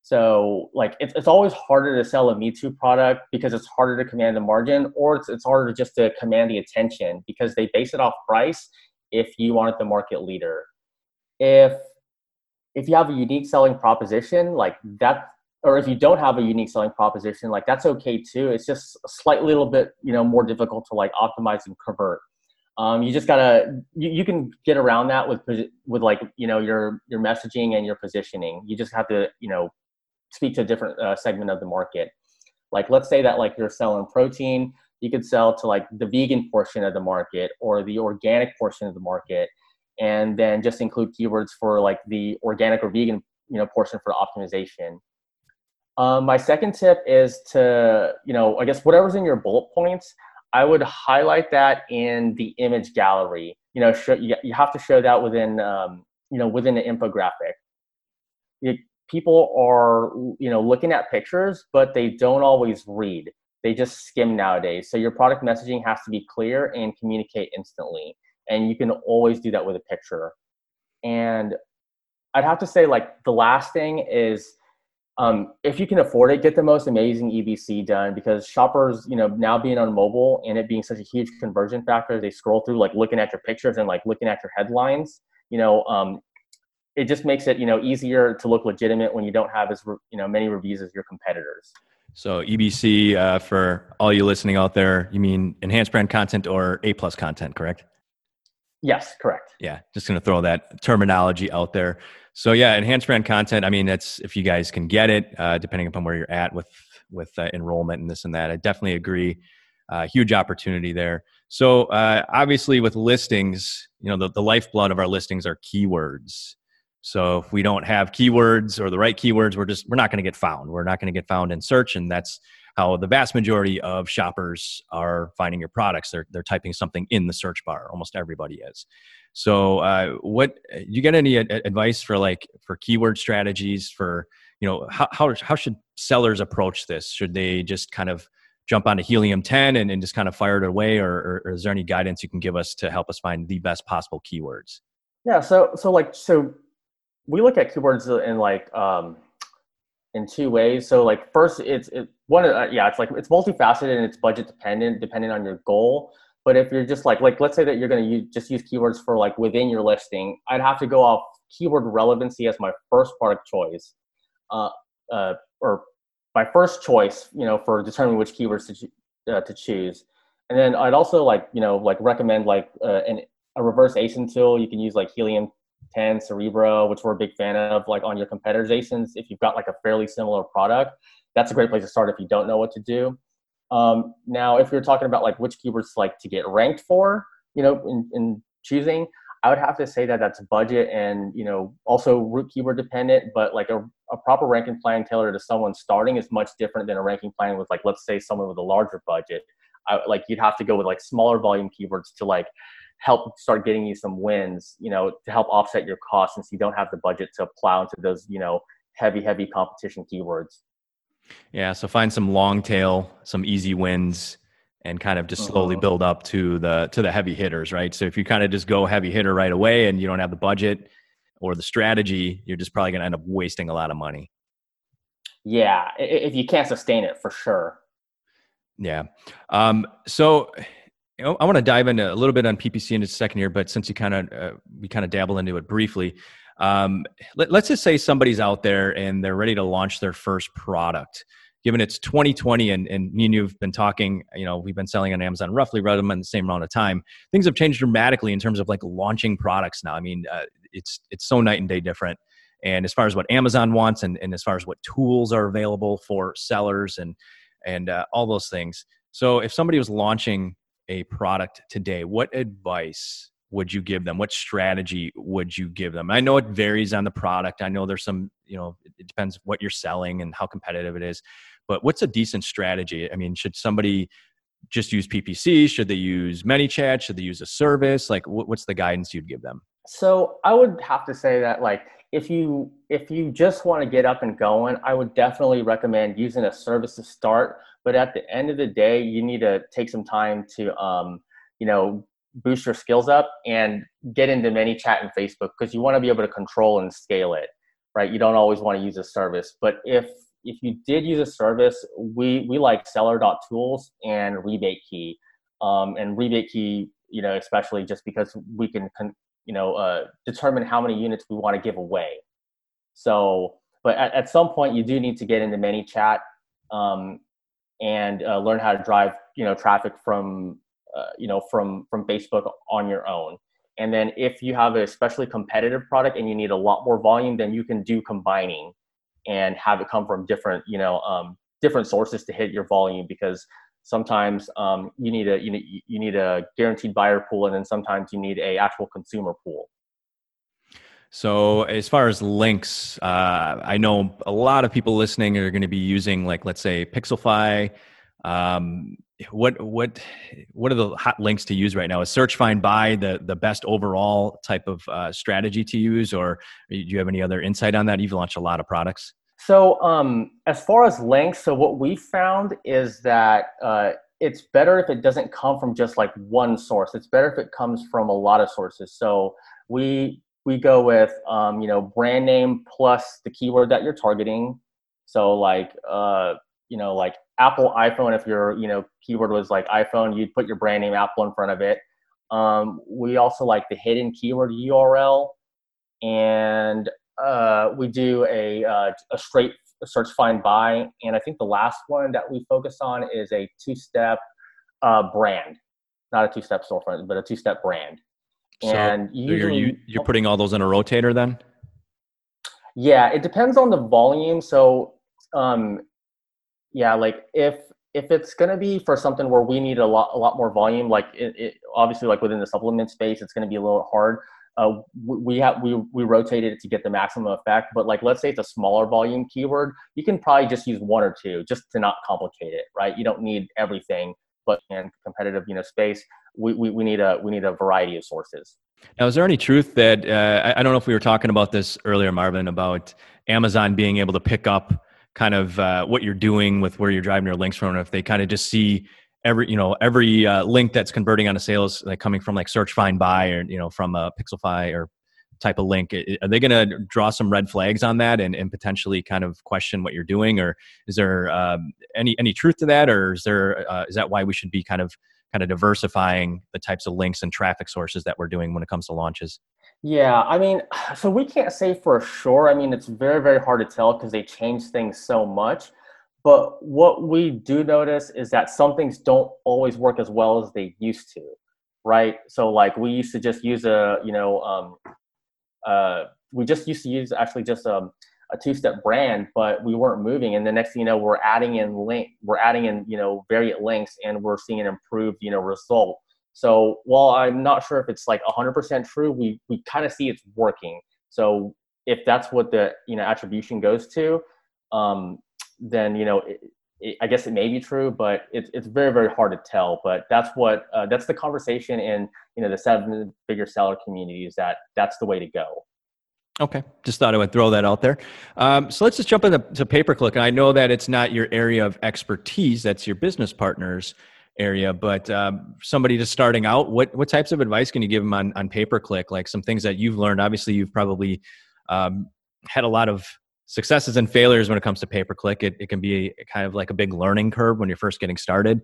So like it's, it's always harder to sell a me too product because it's harder to command the margin or it's, it's harder just to command the attention because they base it off price if you aren't the market leader. If if you have a unique selling proposition like that or if you don't have a unique selling proposition like that's okay too. It's just a slightly little bit you know more difficult to like optimize and convert um, you just gotta you, you can get around that with with like you know your your messaging and your positioning. You just have to you know speak to a different uh, segment of the market. Like let's say that like you're selling protein you could sell to like the vegan portion of the market or the organic portion of the market and then just include keywords for like the organic or vegan you know portion for optimization. Um, my second tip is to you know i guess whatever's in your bullet points I would highlight that in the image gallery. You know, show, you, you have to show that within, um, you know, within the infographic. It, people are, you know, looking at pictures, but they don't always read. They just skim nowadays. So your product messaging has to be clear and communicate instantly. And you can always do that with a picture. And I'd have to say, like, the last thing is um, if you can afford it, get the most amazing EBC done because shoppers, you know, now being on mobile and it being such a huge conversion factor, they scroll through like looking at your pictures and like looking at your headlines. You know, um, it just makes it you know easier to look legitimate when you don't have as you know many reviews as your competitors. So EBC uh, for all you listening out there, you mean enhanced brand content or A plus content, correct? Yes, correct. Yeah, just going to throw that terminology out there. So yeah, enhanced brand content. I mean, that's if you guys can get it, uh, depending upon where you're at with with uh, enrollment and this and that. I definitely agree. Uh, huge opportunity there. So uh, obviously, with listings, you know, the, the lifeblood of our listings are keywords. So if we don't have keywords or the right keywords, we're just we're not going to get found. We're not going to get found in search, and that's how the vast majority of shoppers are finding your products. They're they're typing something in the search bar. Almost everybody is. So, uh, what you get any advice for like for keyword strategies for you know how how how should sellers approach this? Should they just kind of jump onto Helium 10 and, and just kind of fire it away, or, or, or is there any guidance you can give us to help us find the best possible keywords? Yeah. So so like so we look at keywords in like um, in two ways. So like first, it's it, one uh, yeah, it's like it's multifaceted and it's budget dependent depending on your goal. But if you're just like like let's say that you're going to just use keywords for like within your listing, I'd have to go off keyword relevancy as my first product choice, uh, uh, or my first choice, you know, for determining which keywords to uh, to choose. And then I'd also like you know like recommend like uh, an, a reverse ASIN tool. You can use like Helium 10, Cerebro, which we're a big fan of, like on your competitors'. If you've got like a fairly similar product, that's a great place to start if you don't know what to do. Um, now, if you're talking about like which keywords like to get ranked for, you know, in, in choosing, I would have to say that that's budget and you know also root keyword dependent. But like a, a proper ranking plan tailored to someone starting is much different than a ranking plan with like let's say someone with a larger budget. I, like you'd have to go with like smaller volume keywords to like help start getting you some wins. You know, to help offset your costs since you don't have the budget to plow into those you know heavy heavy competition keywords. Yeah, so find some long tail, some easy wins, and kind of just slowly uh-huh. build up to the to the heavy hitters, right? So if you kind of just go heavy hitter right away and you don't have the budget or the strategy, you're just probably going to end up wasting a lot of money. Yeah, if you can't sustain it, for sure. Yeah. Um, so you know, I want to dive into a little bit on PPC in a second here, but since you kind of uh, we kind of dabble into it briefly, um, let, us just say somebody's out there and they're ready to launch their first product given it's 2020 and, and me and you've been talking, you know, we've been selling on Amazon roughly right in the same amount of time. Things have changed dramatically in terms of like launching products now. I mean, uh, it's it's so night and day different. And as far as what Amazon wants, and, and as far as what tools are available for sellers, and and uh, all those things. So, if somebody was launching a product today, what advice would you give them? What strategy would you give them? I know it varies on the product. I know there's some, you know, it depends what you're selling and how competitive it is. But what's a decent strategy? I mean, should somebody just use PPC? Should they use ManyChat? Should they use a service? Like, what's the guidance you'd give them? So I would have to say that, like, if you if you just want to get up and going, I would definitely recommend using a service to start. But at the end of the day, you need to take some time to, um, you know, boost your skills up and get into ManyChat and Facebook because you want to be able to control and scale it, right? You don't always want to use a service, but if if you did use a service, we we like seller.tools and RebateKey. Um, and RebateKey, you know, especially just because we can, con- you know, uh, determine how many units we want to give away. So, but at, at some point, you do need to get into ManyChat um, and uh, learn how to drive, you know, traffic from, uh, you know, from from Facebook on your own. And then if you have a especially competitive product and you need a lot more volume, then you can do combining and have it come from different you know um, different sources to hit your volume because sometimes um, you need a you need you need a guaranteed buyer pool and then sometimes you need a actual consumer pool so as far as links uh, i know a lot of people listening are going to be using like let's say pixelfy um, what what what are the hot links to use right now? Is search find buy the the best overall type of uh, strategy to use, or do you have any other insight on that? You've launched a lot of products. So um, as far as links, so what we found is that uh, it's better if it doesn't come from just like one source. It's better if it comes from a lot of sources. So we we go with um, you know brand name plus the keyword that you're targeting. So like uh, you know like Apple iPhone, if your you know keyword was like iPhone, you'd put your brand name Apple in front of it. Um, we also like the hidden keyword URL, and uh, we do a uh, a straight search find buy. And I think the last one that we focus on is a two step uh, brand, not a two step storefront, but a two step brand. So and usually, you're, you're putting all those in a rotator then. Yeah, it depends on the volume. So um, yeah, like if if it's going to be for something where we need a lot a lot more volume, like it, it obviously like within the supplement space, it's going to be a little hard. Uh, we have we we rotated it to get the maximum effect. But like let's say it's a smaller volume keyword, you can probably just use one or two just to not complicate it, right? You don't need everything. But in competitive you know space, we, we, we need a we need a variety of sources. Now, is there any truth that uh, I, I don't know if we were talking about this earlier, Marvin, about Amazon being able to pick up kind of uh, what you're doing with where you're driving your links from. If they kind of just see every you know every uh, link that's converting on a sales like coming from like search find buy or you know from a Pixelfy or type of link are they going to draw some red flags on that and, and potentially kind of question what you're doing or is there um, any any truth to that or is there uh, is that why we should be kind of kind of diversifying the types of links and traffic sources that we're doing when it comes to launches yeah, I mean, so we can't say for sure. I mean, it's very, very hard to tell because they change things so much. But what we do notice is that some things don't always work as well as they used to, right? So, like, we used to just use a, you know, um, uh, we just used to use actually just um, a two-step brand, but we weren't moving. And the next thing you know, we're adding in link, we're adding in, you know, variant links, and we're seeing an improved, you know, result so while I'm not sure if it's like 100% true, we we kind of see it's working. So if that's what the you know attribution goes to, um, then you know it, it, I guess it may be true, but it's it's very very hard to tell. But that's what uh, that's the conversation in you know the seven figure seller community is that that's the way to go. Okay, just thought I would throw that out there. Um, so let's just jump into pay per click. And I know that it's not your area of expertise; that's your business partners area. But um, somebody just starting out, what what types of advice can you give them on on pay per click? Like some things that you've learned. Obviously, you've probably um, had a lot of successes and failures when it comes to pay per click. It, it can be kind of like a big learning curve when you're first getting started.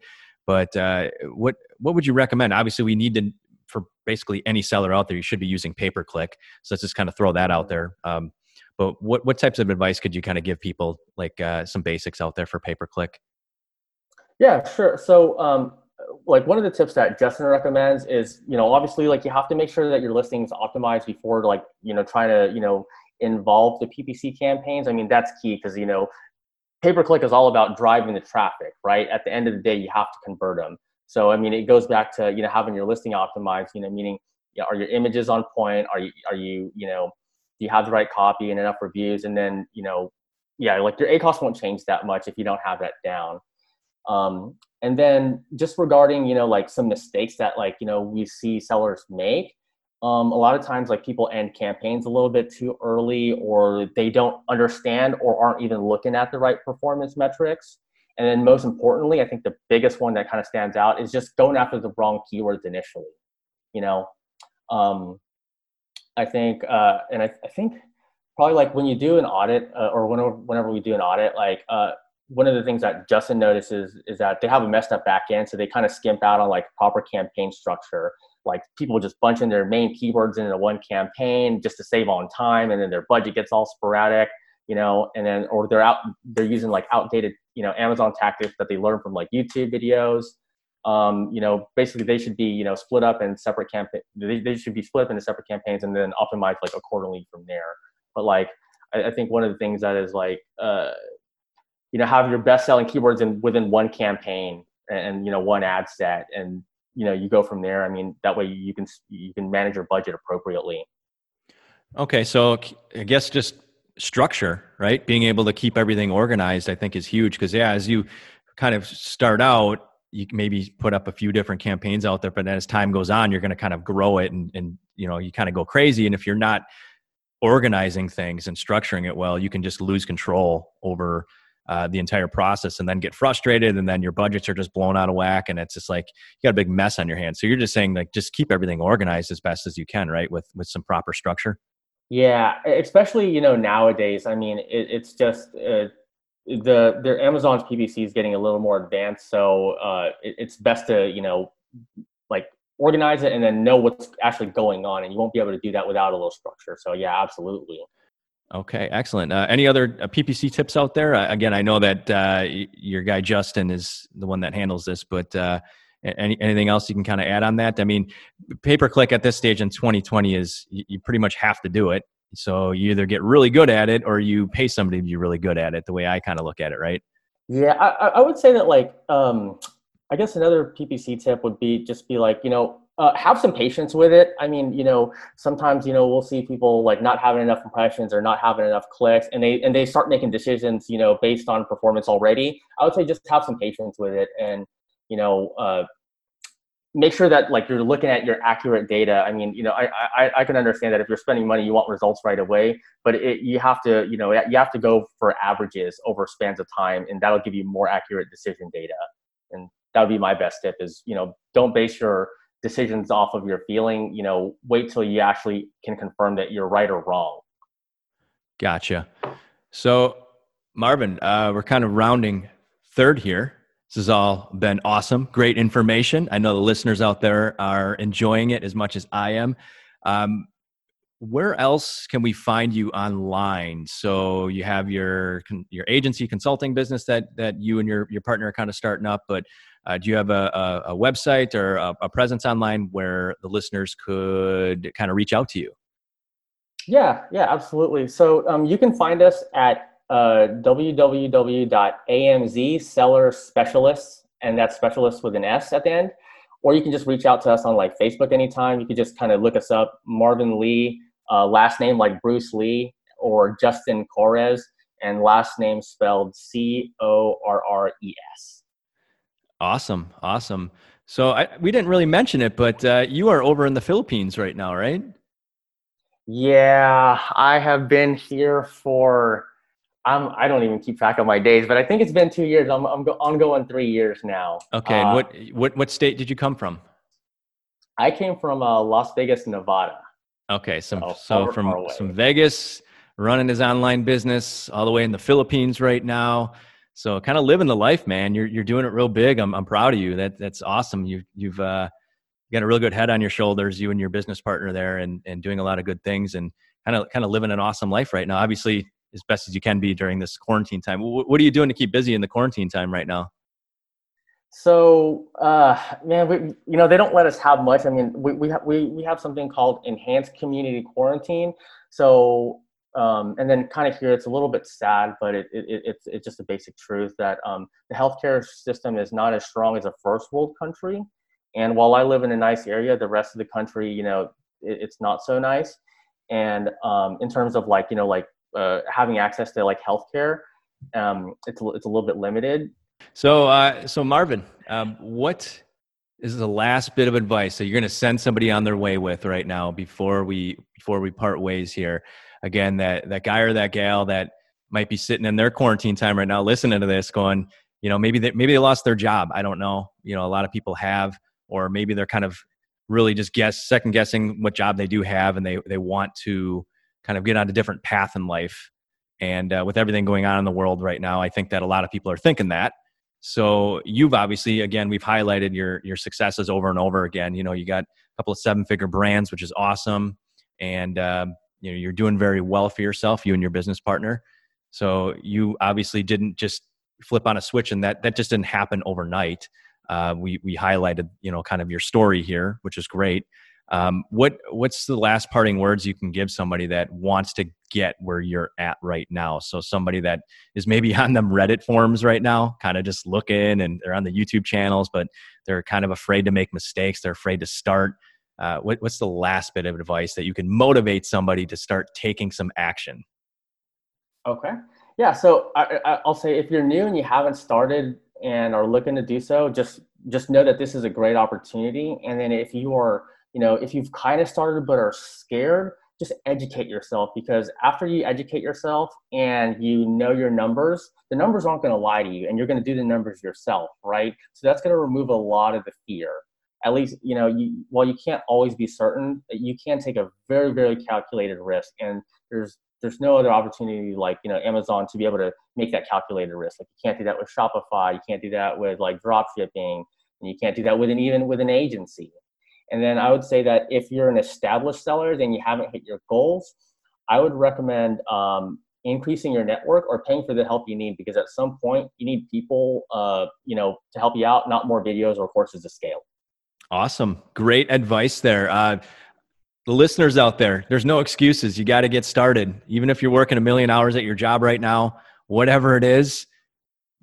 But uh, what what would you recommend? Obviously, we need to for basically any seller out there, you should be using pay per click. So let's just kind of throw that out there. Um, but what what types of advice could you kind of give people, like uh, some basics out there for pay per click? Yeah, sure. So, um, like one of the tips that Justin recommends is, you know, obviously, like you have to make sure that your listing is optimized before, like, you know, trying to, you know, involve the PPC campaigns. I mean, that's key because you know, pay per click is all about driving the traffic, right? At the end of the day, you have to convert them. So, I mean, it goes back to you know having your listing optimized. You know, meaning, you know, are your images on point? Are you are you you know do you have the right copy and enough reviews? And then you know, yeah, like your ACOS won't change that much if you don't have that down. Um, and then just regarding, you know, like some mistakes that like, you know, we see sellers make, um, a lot of times like people end campaigns a little bit too early or they don't understand or aren't even looking at the right performance metrics. And then most importantly, I think the biggest one that kind of stands out is just going after the wrong keywords initially. You know, um, I think, uh, and I, I, think probably like when you do an audit uh, or whenever, whenever we do an audit, like uh, one of the things that Justin notices is that they have a messed up back end, so they kind of skimp out on like proper campaign structure. Like people just bunching their main keywords into one campaign just to save on time, and then their budget gets all sporadic, you know. And then or they're out they're using like outdated you know Amazon tactics that they learn from like YouTube videos. Um, you know, basically they should be you know split up in separate campaign. They, they should be split up into separate campaigns and then optimized like accordingly from there. But like I, I think one of the things that is like uh, you know have your best selling keywords in within one campaign and you know one ad set and you know you go from there. I mean that way you can you can manage your budget appropriately. Okay so i guess just structure right? Being able to keep everything organized i think is huge because yeah as you kind of start out you maybe put up a few different campaigns out there but as time goes on you're going to kind of grow it and, and you know you kind of go crazy. And if you're not organizing things and structuring it well you can just lose control over uh, the entire process and then get frustrated and then your budgets are just blown out of whack and it's just like you got a big mess on your hands. So you're just saying like just keep everything organized as best as you can right with with some proper structure? Yeah especially you know nowadays i mean it, it's just uh, the their amazon's ppc is getting a little more advanced so uh, it, it's best to you know like organize it and then know what's actually going on and you won't be able to do that without a little structure. So yeah absolutely Okay, excellent. Uh, any other uh, PPC tips out there? Uh, again, I know that uh, your guy Justin is the one that handles this, but uh, any, anything else you can kind of add on that? I mean, pay per click at this stage in 2020 is you, you, pretty much have to do it. So you either get really good at it or you pay somebody to be really good at it. The way I kind of look at it, right? Yeah, I, I would say that like um, I guess another PPC tip would be just be like you know uh, have some patience with it. I mean, you know, sometimes you know we'll see people like not having enough impressions or not having enough clicks, and they and they start making decisions, you know, based on performance already. I would say just have some patience with it, and you know, uh, make sure that like you're looking at your accurate data. I mean, you know, I, I I can understand that if you're spending money, you want results right away, but it, you have to, you know, you have to go for averages over spans of time, and that'll give you more accurate decision data. And that would be my best tip: is you know, don't base your decisions off of your feeling you know wait till you actually can confirm that you're right or wrong. Gotcha. So marvin uh, we're kind of rounding third here. This has all been awesome. Great information. I know the listeners out there are enjoying it as much as i am. Um, where else can we find you online so you have your your agency consulting business that that you and your your partner are kind of starting up but uh, do you have a, a, a website or a, a, presence online where the listeners could kind of reach out to you? Yeah, yeah, absolutely. So um, you can find us at uh, www.amz seller specialists, and that's specialist with an S at the end. Or you can just reach out to us on like Facebook anytime. You can just kind of look us up, Marvin Lee, uh, last name like Bruce Lee, or Justin Corres, and last name spelled C O R R E S. Awesome, awesome. So I, we didn't really mention it, but uh, you are over in the Philippines right now, right? Yeah, I have been here for I'm I don't even keep track of my days, but I think it's been two years. I'm I'm go, ongoing three years now. Okay, uh, and what what what state did you come from? I came from uh, Las Vegas, Nevada. Okay, some so, so from Vegas, running his online business all the way in the Philippines right now. So kind of living the life, man. You're you're doing it real big. I'm I'm proud of you. That that's awesome. You you've uh, got a real good head on your shoulders. You and your business partner there, and and doing a lot of good things, and kind of kind of living an awesome life right now. Obviously, as best as you can be during this quarantine time. What are you doing to keep busy in the quarantine time right now? So, uh, man, we, you know, they don't let us have much. I mean, we, we, have, we, we have something called enhanced community quarantine. So, um, and then kind of here, it's a little bit sad, but it, it, it's, it's just a basic truth that um, the healthcare system is not as strong as a first world country. And while I live in a nice area, the rest of the country, you know, it, it's not so nice. And um, in terms of like, you know, like uh, having access to like healthcare, um, it's it's a little bit limited. So, uh, so Marvin, um, what is the last bit of advice that you're going to send somebody on their way with right now before we before we part ways here? Again, that that guy or that gal that might be sitting in their quarantine time right now, listening to this, going, you know, maybe they maybe they lost their job. I don't know. You know, a lot of people have, or maybe they're kind of really just guess second guessing what job they do have, and they they want to kind of get on a different path in life. And uh, with everything going on in the world right now, I think that a lot of people are thinking that. So you've obviously, again, we've highlighted your your successes over and over again. You know, you got a couple of seven figure brands, which is awesome, and uh, you know you're doing very well for yourself, you and your business partner. So you obviously didn't just flip on a switch, and that that just didn't happen overnight. Uh, we we highlighted you know kind of your story here, which is great. Um, what what's the last parting words you can give somebody that wants to get where you're at right now? So somebody that is maybe on them Reddit forums right now, kind of just looking, and they're on the YouTube channels, but they're kind of afraid to make mistakes. They're afraid to start. Uh, what, what's the last bit of advice that you can motivate somebody to start taking some action? Okay. Yeah. So I, will say if you're new and you haven't started and are looking to do so, just just know that this is a great opportunity. And then if you are you know, if you've kind of started but are scared, just educate yourself because after you educate yourself and you know your numbers, the numbers aren't going to lie to you and you're going to do the numbers yourself, right? So that's going to remove a lot of the fear. At least, you know, you, while you can't always be certain, you can take a very, very calculated risk. And there's there's no other opportunity like you know Amazon to be able to make that calculated risk. Like you can't do that with Shopify, you can't do that with like drop shipping, and you can't do that with an even with an agency. And then I would say that if you're an established seller, then you haven't hit your goals, I would recommend um, increasing your network or paying for the help you need because at some point you need people, uh, you know, to help you out, not more videos or courses to scale. Awesome, great advice there. Uh, the listeners out there, there's no excuses. You got to get started. Even if you're working a million hours at your job right now, whatever it is,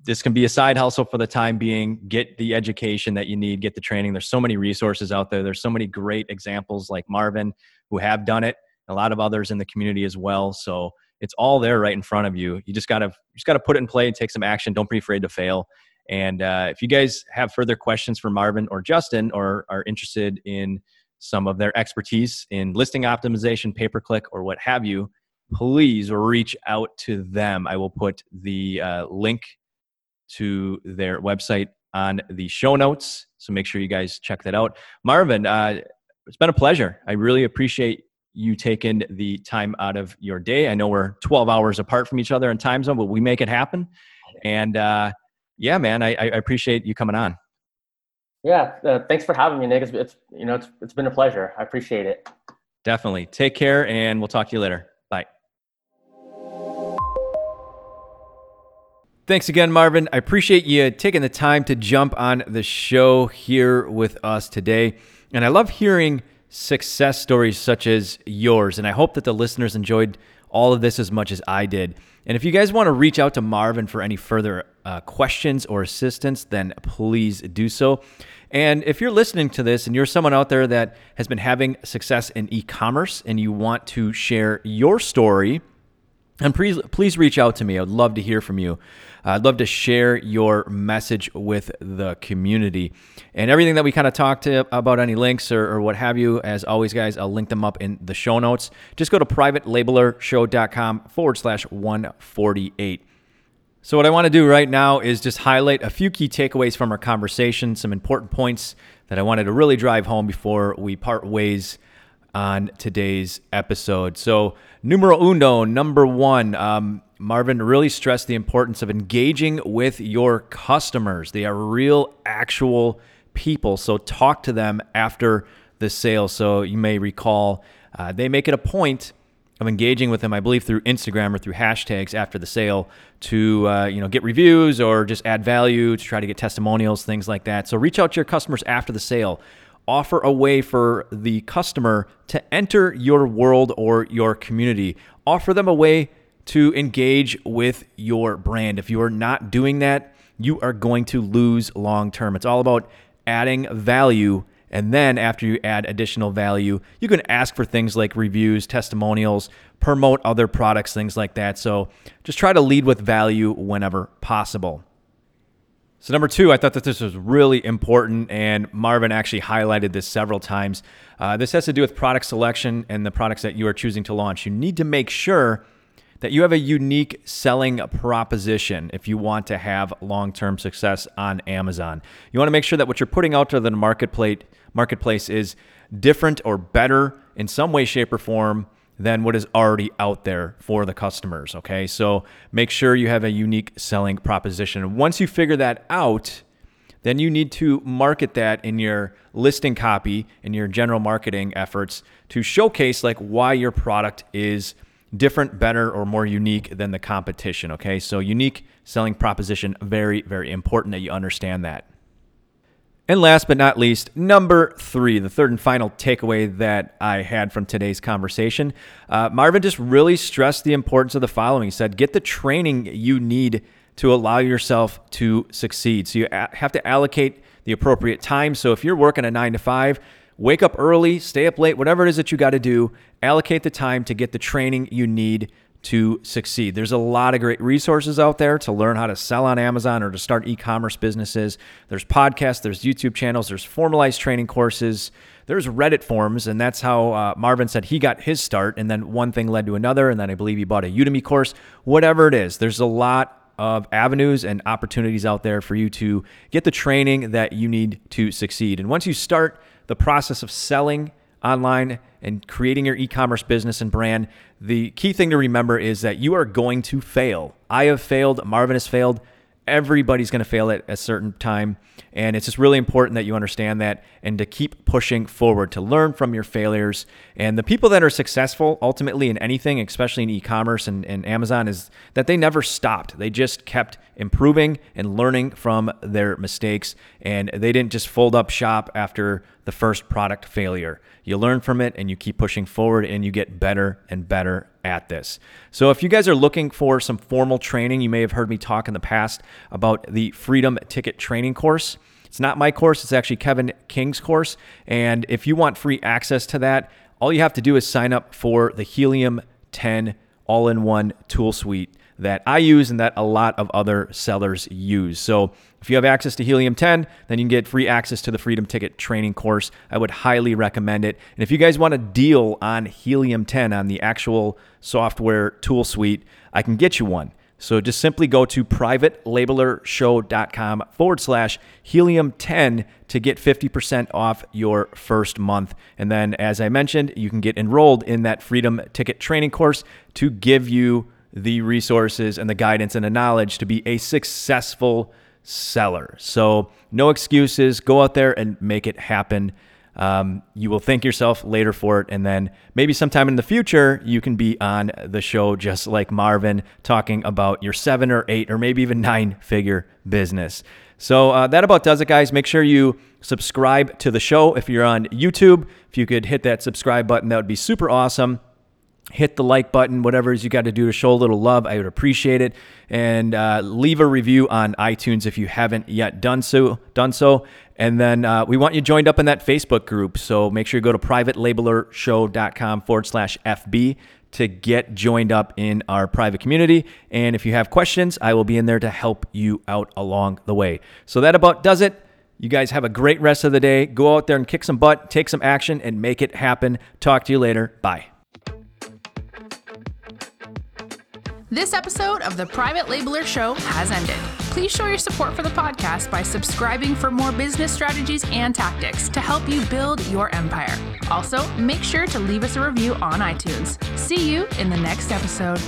this can be a side hustle for the time being. Get the education that you need get the training. There's so many resources out there. There's so many great examples like marvin who have done it a lot of others in the community as well. So it's all there right in front of you. You just gotta you just gotta put it in play and take some action. Don't be afraid to fail. And uh, if you guys have further questions for marvin or justin or are interested in some of their expertise in listing optimization pay per click or what have you please reach out to them. I will put the uh, link to their website on the show notes. So make sure you guys check that out. Marvin, uh, it's been a pleasure. I really appreciate you taking the time out of your day. I know we're 12 hours apart from each other in time zone, but we make it happen. And uh, yeah, man, I, I, appreciate you coming on. Yeah, uh, thanks for having me, Nick. It's, it's you know it's, it's been a pleasure. I appreciate it. Definitely. Take care, and we'll talk to you later. Thanks again, Marvin. I appreciate you taking the time to jump on the show here with us today. And I love hearing success stories such as yours. And I hope that the listeners enjoyed all of this as much as I did. And if you guys want to reach out to Marvin for any further uh, questions or assistance, then please do so. And if you're listening to this and you're someone out there that has been having success in e commerce and you want to share your story, And please, please reach out to me. I'd love to hear from you. I'd love to share your message with the community. And everything that we kind of talked to about any links or, or, what have you, as always, guys, I'll link them up in the show notes. Just go to privatelabelershow.com forward slash 148. So, what I want to do right now is just highlight a few key takeaways from our conversation, some important points that I wanted to really drive home before we part ways on today's episode. So, numero uno, number one, um, Marvin really stressed the importance of engaging with your customers. They are real, actual people. So, talk to them after the sale. So, you may recall uh, they make it a point of engaging with them, I believe through Instagram or through hashtags after the sale to uh, you know get reviews or just add value to try to get testimonials, things like that. So reach out to your customers after the sale offer a way for the customer to enter your world or your community. Offer them a way to engage with your brand. If you are not doing that, you are going to lose long term. It's all about adding value. And then after you add additional value, you can ask for things like reviews, testimonials, promote other products, things like that. So just try to lead with value whenever possible. So, number two, I thought that this was really important, and Marvin actually highlighted this several times. Uh, this has to do with product selection and the products that you are choosing to launch. You need to make sure that you have a unique selling proposition if you want to have long term success on Amazon. You want to make sure that what you're putting out to the marketplace, marketplace is different or better in some way, shape, or form than what is already out there for the customers. Okay, so make sure you have a unique selling proposition. Once you figure that out, then you need to market that in your listing copy in your general marketing efforts to showcase like why your product is different, better, or more unique than the competition. Okay, so unique selling proposition, very, very important that you understand that. And last but not least, number three, the third and final takeaway that I had from today's conversation. Uh, Marvin just really stressed the importance of the following. He said, get the training you need to allow yourself to succeed. So you have to allocate the appropriate time. So if you're working a nine to five, wake up early, stay up late, whatever it is that you got to do, allocate the time to get the training you need to succeed. There's a lot of great resources out there to learn how to sell on Amazon or to start e commerce businesses. There's podcasts, there's YouTube channels, there's formalized training courses, there's Reddit forums, and that's how uh, Marvin said he got his start. And then one thing led to another, and then I believe he bought a Udemy course. Whatever it is, there's a lot of avenues and opportunities out there for you to get the training that you need to succeed. And once you start the process of selling, online and creating your e commerce business and brand, the key thing to remember is that you are going to fail. I have failed, Marvin has failed. Everybody's going to fail at a certain time. And it's just really important that you understand that and to keep pushing forward, to learn from your failures. And the people that are successful ultimately in anything, especially in e commerce and, and Amazon, is that they never stopped. They just kept improving and learning from their mistakes. And they didn't just fold up shop after the first product failure. You learn from it and you keep pushing forward and you get better and better at this. So, if you guys are looking for some formal training, you may have heard me talk in the past about the Freedom Ticket Training course. It's not my course, it's actually Kevin King's course. And if you want free access to that, all you have to do is sign up for the Helium 10 all in one tool suite that I use and that a lot of other sellers use. So if you have access to Helium 10, then you can get free access to the Freedom Ticket training course. I would highly recommend it. And if you guys want a deal on Helium 10 on the actual software tool suite, I can get you one. So just simply go to privatelabelershow.com forward slash helium 10 to get 50% off your first month. And then, as I mentioned, you can get enrolled in that Freedom Ticket training course to give you the resources and the guidance and the knowledge to be a successful seller. So, no excuses. Go out there and make it happen. Um, you will thank yourself later for it. And then maybe sometime in the future, you can be on the show just like Marvin talking about your seven or eight or maybe even nine figure business. So uh, that about does it, guys. Make sure you subscribe to the show if you're on YouTube. If you could hit that subscribe button, that would be super awesome hit the like button, whatever it is you got to do to show a little love. I would appreciate it. And uh, leave a review on iTunes if you haven't yet done so. Done so. And then uh, we want you joined up in that Facebook group. So make sure you go to privatelabelershow.com forward slash FB to get joined up in our private community. And if you have questions, I will be in there to help you out along the way. So that about does it. You guys have a great rest of the day. Go out there and kick some butt, take some action, and make it happen. Talk to you later. Bye. This episode of the Private Labeler Show has ended. Please show your support for the podcast by subscribing for more business strategies and tactics to help you build your empire. Also, make sure to leave us a review on iTunes. See you in the next episode.